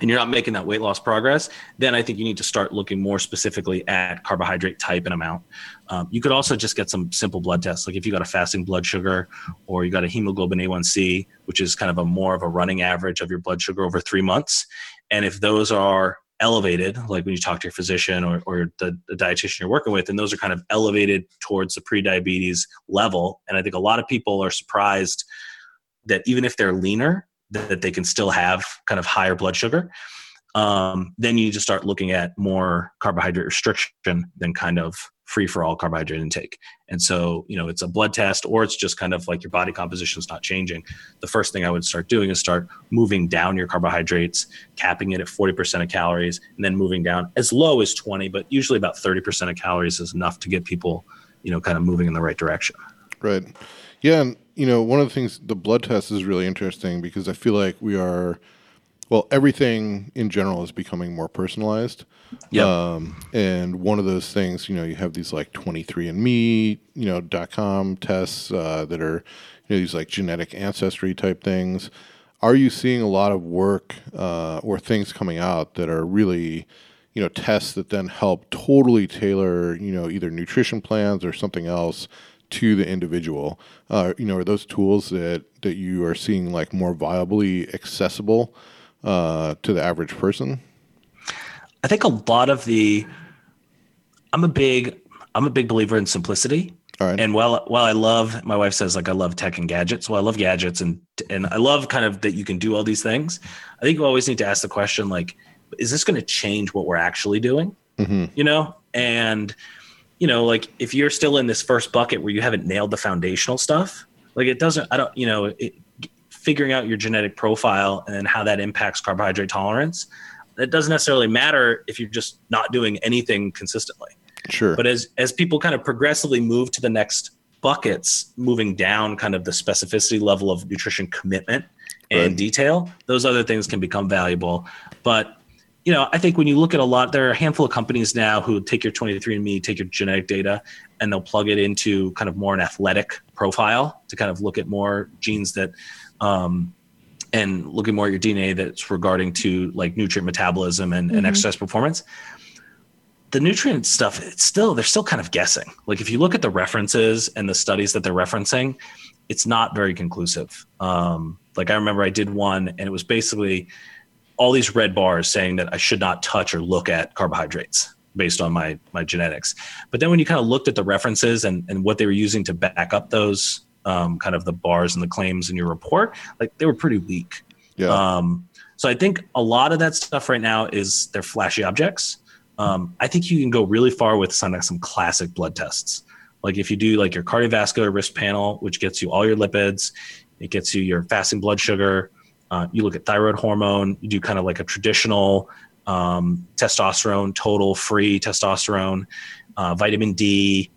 Speaker 3: and you're not making that weight loss progress, then I think you need to start looking more specifically at carbohydrate type and amount. Um, you could also just get some simple blood tests, like if you got a fasting blood sugar or you got a hemoglobin A1C, which is kind of a more of a running average of your blood sugar over three months. And if those are elevated, like when you talk to your physician or, or the, the dietitian you're working with, and those are kind of elevated towards the pre-diabetes level. And I think a lot of people are surprised that even if they're leaner, that they can still have kind of higher blood sugar. Um, then you need to start looking at more carbohydrate restriction than kind of free for all carbohydrate intake. And so, you know, it's a blood test or it's just kind of like your body composition is not changing. The first thing I would start doing is start moving down your carbohydrates, capping it at 40% of calories, and then moving down as low as 20, but usually about 30% of calories is enough to get people, you know, kind of moving in the right direction.
Speaker 2: Right. Yeah, and you know, one of the things the blood test is really interesting because I feel like we are well, everything in general is becoming more personalized.
Speaker 3: Yep.
Speaker 2: Um, and one of those things, you know, you have these like 23andme, you know, dot com tests uh, that are, you know, these like genetic ancestry type things. Are you seeing a lot of work uh, or things coming out that are really, you know, tests that then help totally tailor, you know, either nutrition plans or something else to the individual? Uh, you know, are those tools that that you are seeing like more viably accessible uh, to the average person?
Speaker 3: I think a lot of the I'm a big I'm a big believer in simplicity.
Speaker 2: All right.
Speaker 3: And while while I love my wife says like I love tech and gadgets. Well, I love gadgets and and I love kind of that you can do all these things. I think you always need to ask the question like is this going to change what we're actually doing?
Speaker 2: Mhm.
Speaker 3: You know? And you know, like if you're still in this first bucket where you haven't nailed the foundational stuff, like it doesn't, I don't, you know, it, figuring out your genetic profile and how that impacts carbohydrate tolerance, it doesn't necessarily matter if you're just not doing anything consistently.
Speaker 2: Sure.
Speaker 3: But as as people kind of progressively move to the next buckets, moving down kind of the specificity level of nutrition commitment and
Speaker 2: Right.
Speaker 3: detail, those other things can become valuable. But you know, I think when you look at a lot, there are a handful of companies now who take your 23andMe, take your genetic data, and they'll plug it into kind of more an athletic profile to kind of look at more genes that, um, and looking more at your DNA that's regarding to like nutrient metabolism and, and exercise performance. The nutrient stuff it's still they're still kind of guessing. Like if you look at the references and the studies that they're referencing it's not very conclusive. Um, like i remember i did one and it was basically all these red bars saying that i should not touch or look at carbohydrates based on my my genetics but then when you kind of looked at the references and, and what they were using to back up those um, kind of the bars and the claims in your report like they were pretty weak
Speaker 2: yeah.
Speaker 3: um, so I think a lot of that stuff right now is they're flashy objects. Um, I think you can go really far with some like some classic blood tests. Like if you do like your cardiovascular risk panel, which gets you all your lipids, it gets you your fasting blood sugar. Uh, you look at thyroid hormone. You do kind of like a traditional um, testosterone, total free testosterone, uh, vitamin D,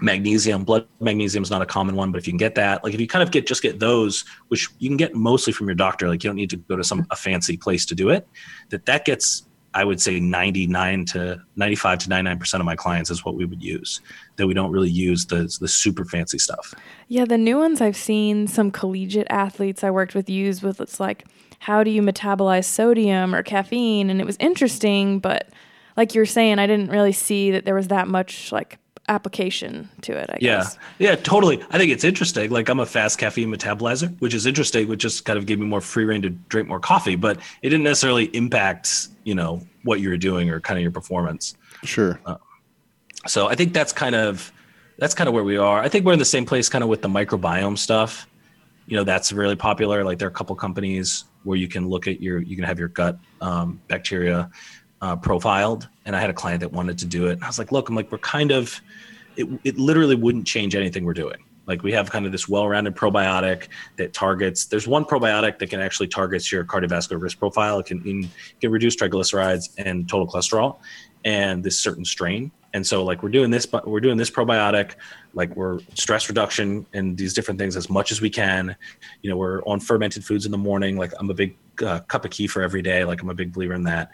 Speaker 3: magnesium blood magnesium is not a common one but if you can get that like if you kind of get just get those which you can get mostly from your doctor like you don't need to go to some a fancy place to do it that that gets i would say 99 to 95 to 99% of my clients is what we would use that we don't really use the the super fancy stuff.
Speaker 4: Yeah, the new ones I've seen some collegiate athletes I worked with use with it's like how do you metabolize sodium or caffeine? And it was interesting, but like you're saying, I didn't really see that there was that much like application to it, I
Speaker 3: yeah
Speaker 4: guess.
Speaker 3: yeah totally i think it's interesting like i'm a fast caffeine metabolizer which is interesting which just kind of gave me more free reign to drink more coffee but it didn't necessarily impact you know what you were doing or kind of your performance
Speaker 2: sure.
Speaker 3: So I think that's kind of that's kind of where we are. I think we're in the same place kind of with the microbiome stuff. You know, that's really popular. Like there are a couple companies where you can look at your you can have your gut um, bacteria uh, profiled. And I had a client that wanted to do it. And I was like, look, I'm like, we're kind of it, it literally wouldn't change anything we're doing. Like we have kind of this well-rounded probiotic that targets. There's one probiotic that can actually targets your cardiovascular risk profile. It can, in, can reduce triglycerides and total cholesterol, and this certain strain. And so, like we're doing this, but we're doing this probiotic. Like we're stress reduction and these different things as much as we can. You know, we're on fermented foods in the morning. Like I'm a big uh, cup of kefir every day. Like I'm a big believer in that.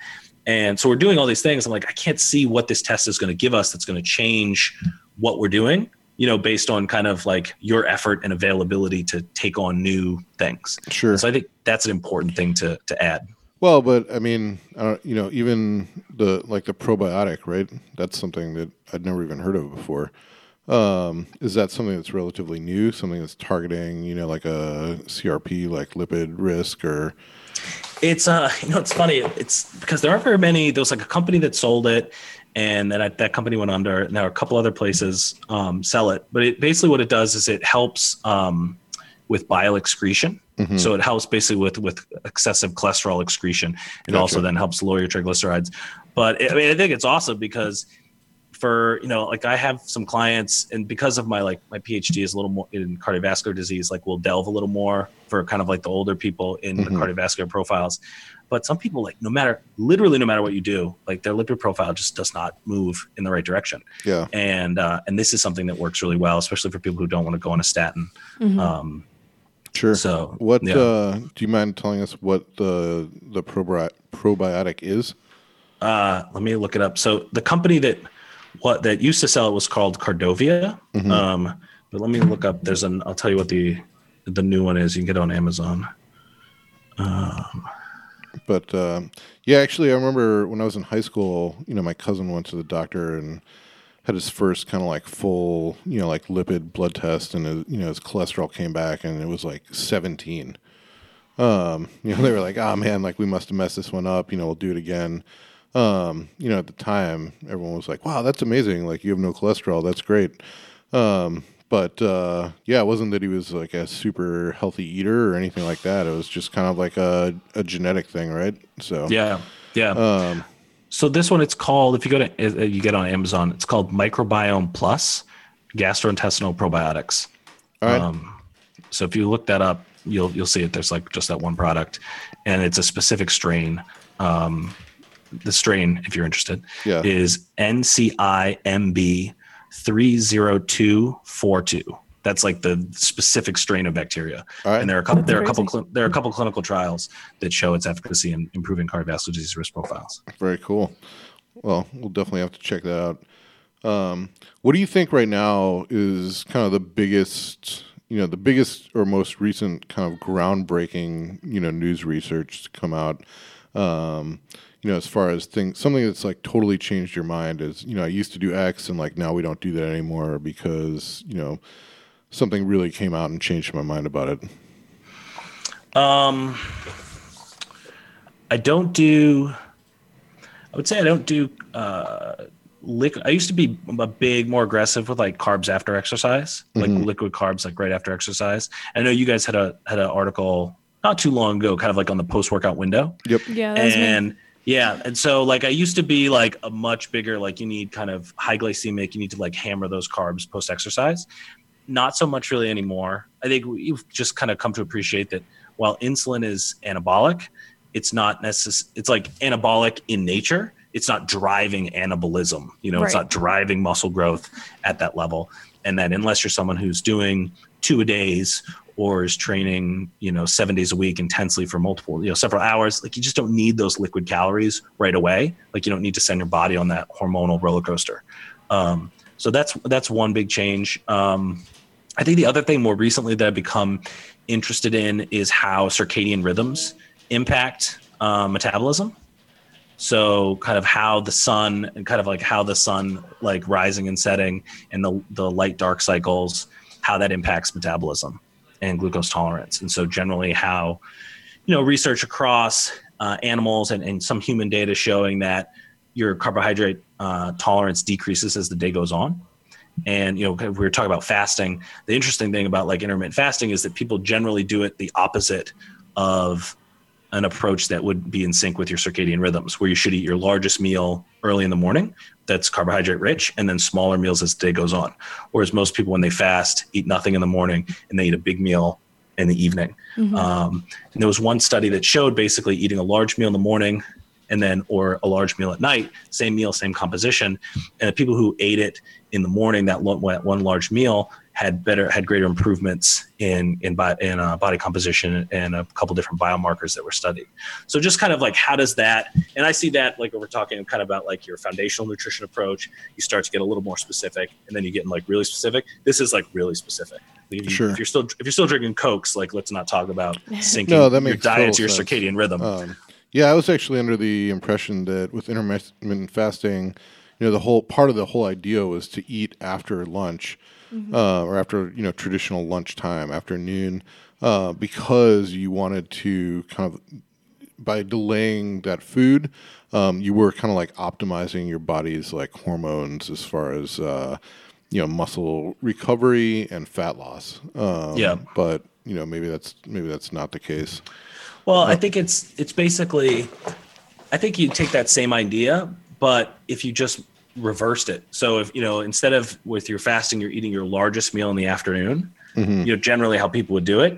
Speaker 3: And so we're doing all these things. I'm like, I can't see what this test is going to give us that's going to change what we're doing you know, based on kind of like your effort and availability to take on new things.
Speaker 2: Sure.
Speaker 3: So I think that's an important thing to to add.
Speaker 2: Well, but I mean, uh, you know, even the like the probiotic, right? That's something that I'd never even heard of before. Um, is that something that's relatively new? Something that's targeting, you know, like a CRP, like lipid risk, or
Speaker 3: It's uh, you know, it's funny. It's because there aren't very many. There was like a company that sold it, and then I, that company went under. And there are a couple other places um, sell it, but it basically what it does is it helps um, with bile excretion. So it helps basically with with excessive cholesterol excretion. It
Speaker 2: Gotcha.
Speaker 3: also then helps lower your triglycerides. But I mean, I think it's awesome because for you know like i have some clients and because of my like my phd is a little more in cardiovascular disease like we'll delve a little more for kind of like the older people in the
Speaker 2: Mhm.
Speaker 3: cardiovascular profiles but some people like no matter literally no matter what you do like their lipid profile just does not move in the right direction
Speaker 2: yeah,
Speaker 3: and uh, and this is something that works really well especially for people who don't want to go on a statin um,
Speaker 2: sure.
Speaker 3: so
Speaker 2: what
Speaker 3: yeah.
Speaker 2: uh, do you mind telling us what the the probi- probiotic is?
Speaker 3: uh, let me look it up. So the company that what that used to sell it was called Cardioviva.
Speaker 2: Mm-hmm.
Speaker 3: Um, but let me look up. There's an. I'll tell you what the the new one is. You can get it on Amazon.
Speaker 2: But um, yeah, actually, I remember when I was in high school. You know, my cousin went to the doctor and had his first kind of like full, you know, like lipid blood test, and his, you know his cholesterol came back, and it was like seventeen. Um, you know, they were like, "Oh man, like we must have messed this one up. You know, we'll do it again." Um, you know, at the time, everyone was like, "Wow, that's amazing! Like you have no cholesterol. That's great." Um, but uh, yeah, it wasn't that he was like a super healthy eater or anything like that. It was just kind of like a, a genetic thing, right? So
Speaker 3: Yeah, yeah.
Speaker 2: um,
Speaker 3: So this one, it's called. If you go to uh, you get on Amazon, it's called Microbiome Plus Gastrointestinal Probiotics.
Speaker 2: All right.
Speaker 3: Um, so if you look that up, you'll you'll see it. There's like just that one product, and it's a specific strain. Um, the strain, if you're interested,
Speaker 2: Yeah.
Speaker 3: is NCIMB three zero two four two. That's like the specific strain of bacteria.
Speaker 2: All right.
Speaker 3: And there are a couple.
Speaker 4: That's
Speaker 3: There are a couple. Cl- there are a couple clinical trials that show its efficacy in improving cardiovascular disease risk profiles.
Speaker 2: Very cool. Well, we'll definitely have to check that out. Um, what do you think right now is kind of the biggest, you know, the biggest or most recent kind of groundbreaking, you know, news research to come out? Um, you know, as far as things, something that's like totally changed your mind is, you know, I used to do X and like now we don't do that anymore because, you know, something really came out and changed my mind about it.
Speaker 3: Um, I don't do. I would say I don't do uh, liquid. I used to be a big, more aggressive with like carbs after exercise, like liquid carbs, like right after exercise. I know you guys had a had an article not too long ago, kind of like on the post workout window,
Speaker 2: Yep.
Speaker 4: Yeah, that was me.
Speaker 3: and yeah, and so like I used to be like a much bigger, like you need kind of high glycemic, you need to like hammer those carbs post exercise. Not so much really anymore. I think we've just kind of come to appreciate that while insulin is anabolic, it's not necessary. It's like anabolic in nature. It's not driving anabolism. You know, it's not driving muscle growth at that level. And that unless you're someone who's doing two a days or is training, you know, seven days a week intensely for multiple, you know, several hours, like you just don't need those liquid calories right away. Like you don't need to send your body on that hormonal roller coaster. Um, so that's that's one big change. Um, I think the other thing more recently that I've become interested in is how circadian rhythms impact uh, metabolism. So kind of how the sun and kind of like how the sun like rising and setting and the the light dark cycles, how that impacts metabolism and glucose tolerance. And so generally how you know research across uh, animals and, and some human data showing that your carbohydrate uh, tolerance decreases as the day goes on and you know we were talking about fasting the interesting thing about like intermittent fasting is that people generally do it the opposite of an approach that would be in sync with your circadian rhythms where you should eat your largest meal early in the morning that's carbohydrate rich and then smaller meals as the day goes on. Whereas most people when they fast eat nothing in the morning and they eat a big meal in the evening. Um, and there was one study that showed basically eating a large meal in the morning and then or a large meal at night same meal same composition. And the people who ate it in the morning that one large meal had better had greater improvements in in, bi- in uh, body composition and a couple different biomarkers that were studied. So just kind of like how does that and i see that like when we're talking kind of about like your foundational nutrition approach. You start to get a little more specific and then you get in like really specific. This is like really specific. If, you,
Speaker 2: Sure.
Speaker 3: if you're still if you're still drinking cokes like let's not talk about syncing
Speaker 2: No, that
Speaker 3: your
Speaker 2: makes
Speaker 3: diet
Speaker 2: total
Speaker 3: to your
Speaker 2: sense.
Speaker 3: circadian rhythm.
Speaker 2: Um, yeah, I was actually under the impression that with intermittent fasting, you know, the whole part of the whole idea was to eat after lunch uh, or after you know traditional lunchtime, after noon, uh, because you wanted to kind of by delaying that food, um, you were kind of like optimizing your body's like hormones as far as uh, you know muscle recovery and fat loss. Um,
Speaker 3: Yeah.
Speaker 2: but you know maybe that's maybe that's not the case.
Speaker 3: Well, I think it's it's basically, I think you take that same idea, but if you just reversed it. So if you know instead of with your fasting, you're eating your largest meal in the afternoon. You know, generally how people would do it.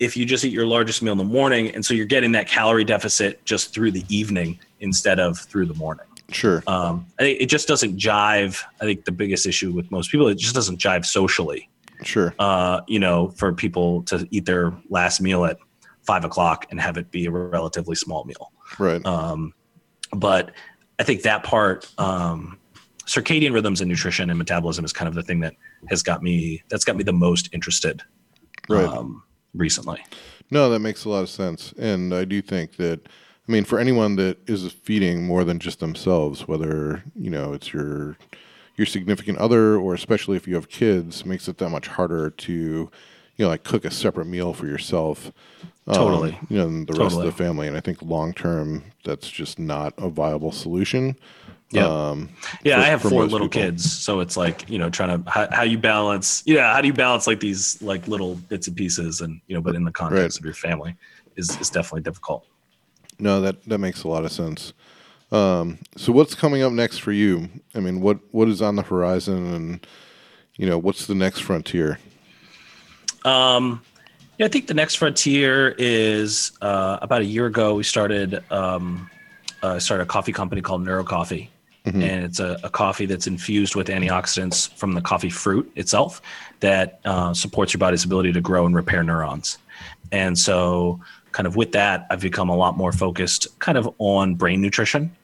Speaker 3: If you just eat your largest meal in the morning, and so you're getting that calorie deficit just through the evening instead of through the morning.
Speaker 2: Sure.
Speaker 3: Um, I think it just doesn't jive. I think the biggest issue with most people, it just doesn't jive socially
Speaker 2: Sure.
Speaker 3: uh, you know, for people to eat their last meal at five o'clock and have it be a relatively small meal.
Speaker 2: right.
Speaker 3: Um, but I think that part, um, circadian rhythms and nutrition and metabolism is kind of the thing that has got me, that's got me the most interested
Speaker 2: right.
Speaker 3: um, recently.
Speaker 2: no, that makes a lot of sense. And I do think that, I mean, for anyone that is feeding more than just themselves, whether, you know, it's your, your significant other, or especially if you have kids, makes it that much harder to, you know, like cook a separate meal for yourself. um,
Speaker 3: Totally.
Speaker 2: you know, and the rest of the family. And I think long term, that's just not a viable solution.
Speaker 3: Yeah.
Speaker 2: Um,
Speaker 3: Yeah,
Speaker 2: for-
Speaker 3: I have four little
Speaker 2: people.
Speaker 3: kids, so it's like you know trying to how, how you balance. Yeah, how do you balance like these like little bits and pieces, and you know, but in the context
Speaker 2: Right.
Speaker 3: of your family is is definitely difficult.
Speaker 2: No, that that makes a lot of sense. Um, so what's coming up next for you? I mean, what what is on the horizon, and you know, what's the next frontier?
Speaker 3: Um, yeah, I think the next frontier is uh, about a year ago. We started um, uh, started a coffee company called Neuro Coffee, and it's a, a coffee that's infused with antioxidants from the coffee fruit itself that uh, supports your body's ability to grow and repair neurons. And so, kind of with that, I've become a lot more focused, kind of on brain nutrition.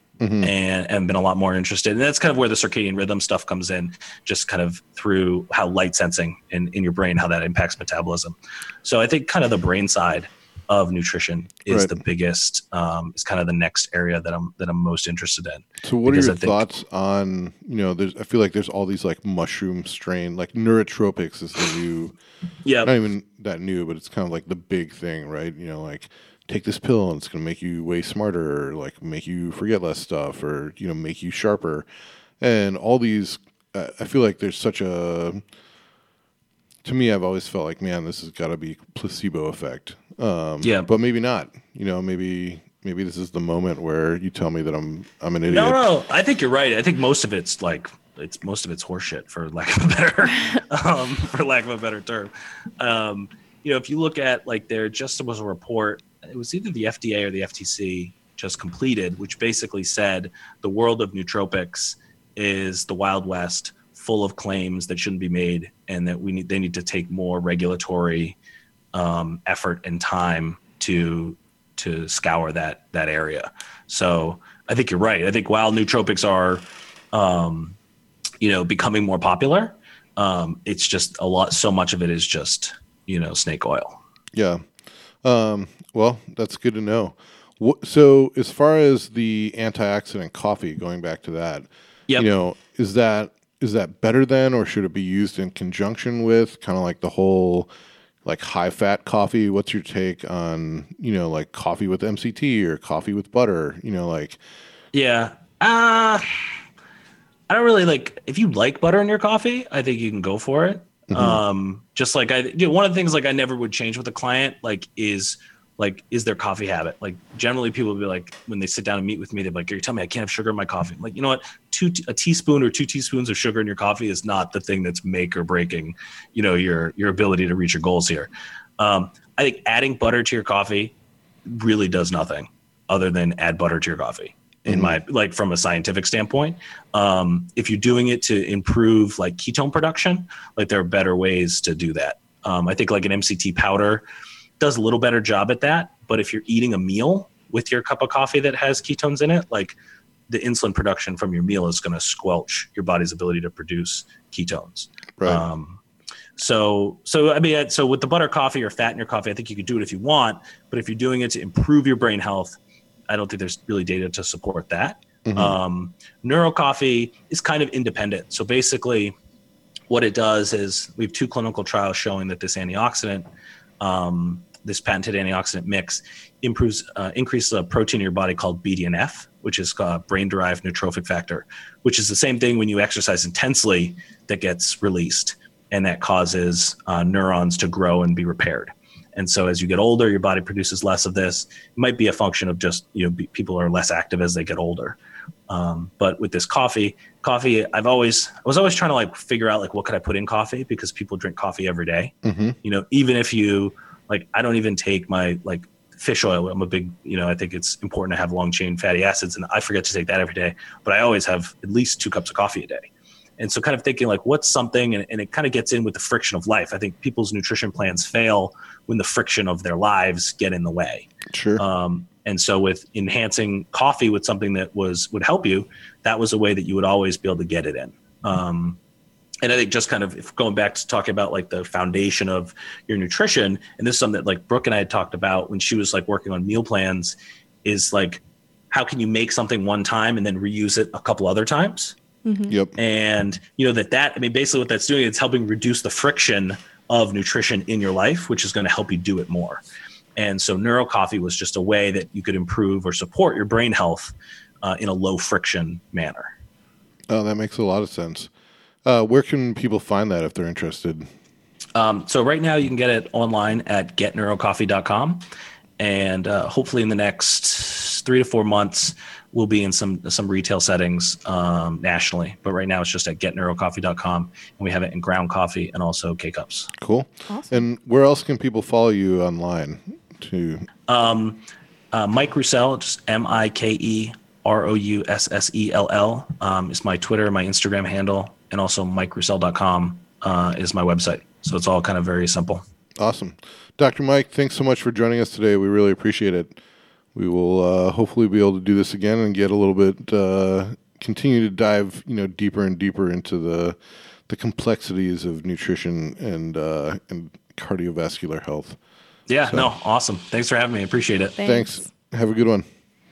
Speaker 3: And, and been a lot more interested. And that's kind of where the circadian rhythm stuff comes in, just kind of through how light sensing in, in your brain, how that impacts metabolism. So I think kind of the brain side of nutrition is
Speaker 2: Right.
Speaker 3: the biggest, um, is kind of the next area that I'm that I'm most interested in.
Speaker 2: So what are your
Speaker 3: think-
Speaker 2: thoughts on you know? There's I feel like there's all these like mushroom strain, like neurotropics is the new.
Speaker 3: Yeah,
Speaker 2: not even that new, but it's kind of like the big thing, right? You know, like take this pill and it's going to make you way smarter, or like make you forget less stuff, or you know, make you sharper, and all these. Uh, I feel like there's such a. To me, I've always felt like, man, this has got to be placebo effect. Um,
Speaker 3: Yeah.
Speaker 2: but maybe not. You know, maybe maybe this is the moment where you tell me that I'm I'm an idiot.
Speaker 3: No, no, I think you're right. I think most of it's like it's most of it's horseshit for lack of a better um, for lack of a better term. Um, you know, if you look at like there just was a report, it was either the FDA or the FTC just completed, which basically said the world of nootropics is the wild west, full of claims that shouldn't be made, and that we need they need to take more regulatory um, effort and time to to scour that that area. So I think you're right. I think while nootropics are, um, you know, becoming more popular, um, it's just a lot. So much of it is just you know snake oil.
Speaker 2: Yeah. Um, well, that's good to know. So, as far as the antioxidant coffee, going back to that,
Speaker 3: Yep.
Speaker 2: you know, is that is that better than, or should it be used in conjunction with, kind of like the whole like high fat coffee? What's your take on you know like coffee with MCT or coffee with butter? You know, like
Speaker 3: Yeah. Uh I don't really like if you like butter in your coffee, I think you can go for it. Um just like I you know, one of the things like I never would change with a client like is like is their coffee habit. Like generally people will be like when they sit down and meet with me they're like you're telling me I can't have sugar in my coffee. I'm like, you know what? Two a teaspoon or two teaspoons of sugar in your coffee is not the thing that's make or breaking, you know, your your ability to reach your goals here. Um I think adding butter to your coffee really does nothing other than add butter to your coffee in my like from a scientific standpoint. Um, if you're doing it to improve like ketone production like there are better ways to do that. Um, i think like an mct powder does a little better job at that but if you're eating a meal with your cup of coffee that has ketones in it like the insulin production from your meal is going to squelch your body's ability to produce ketones
Speaker 2: right?
Speaker 3: um, so, so I mean, so with the butter coffee or fat in your coffee, I think you could do it if you want. But if you're doing it to improve your brain health, I don't think there's really data to support that. Um, neuro coffee is kind of independent. So basically, what it does is we have two clinical trials showing that this antioxidant, um, this patented antioxidant mix, improves uh, increases a protein in your body called BDNF, which is uh, brain-derived neurotrophic factor, which is the same thing when you exercise intensely that gets released, and that causes uh, neurons to grow and be repaired. And so, as you get older, your body produces less of this. It might be a function of just you know be, people are less active as they get older. Um, but with this coffee, coffee, I've always I was always trying to like figure out like what could I put in coffee because people drink coffee every day.
Speaker 2: Mhm.
Speaker 3: You know, even if you like, I don't even take my like fish oil. I'm a big, you know, I think it's important to have long chain fatty acids, and I forget to take that every day. But I always have at least two cups of coffee a day. And so, kind of thinking like, what's something, and, and it kind of gets in with the friction of life. I think people's nutrition plans fail when the friction of their lives get in the way.
Speaker 2: Sure.
Speaker 3: Um, and so, with enhancing coffee with something that was would help you, that was a way that you would always be able to get it in. Um, and I think just kind of if going back to talking about like the foundation of your nutrition, and this is something that like Brooke and I had talked about when she was like working on meal plans, is like how can you make something one time and then reuse it a couple other times?
Speaker 2: yep.
Speaker 3: and you know that that i mean basically what that's doing it's helping reduce the friction of nutrition in your life which is going to help you do it more and so neuro coffee was just a way that you could improve or support your brain health uh, in a low friction manner
Speaker 2: Oh, that makes a lot of sense. Uh, where can people find that if they're interested?
Speaker 3: um, so right now you can get it online at getneurocoffee.com and uh, hopefully in the next three to four months we'll be in some some retail settings um, nationally. But right now it's just at getneurocoffee.com, and we have it in ground coffee and also K cups.
Speaker 2: Cool.
Speaker 4: Awesome.
Speaker 2: And where else can people follow you online? To
Speaker 3: Um, uh, Mike Roussell, just M I K E R O U S S E L L, um, is my Twitter, my Instagram handle, and also MikeRoussell.com uh, is my website. So it's all kind of very simple.
Speaker 2: awesome, Dr. Mike. Thanks so much for joining us today. We really appreciate it. We will uh, hopefully be able to do this again and get a little bit uh, continue to dive you know deeper and deeper into the the complexities of nutrition and uh, and cardiovascular health.
Speaker 3: Yeah, no, awesome. Thanks for having me. I appreciate it.
Speaker 2: Thanks. Have a good one.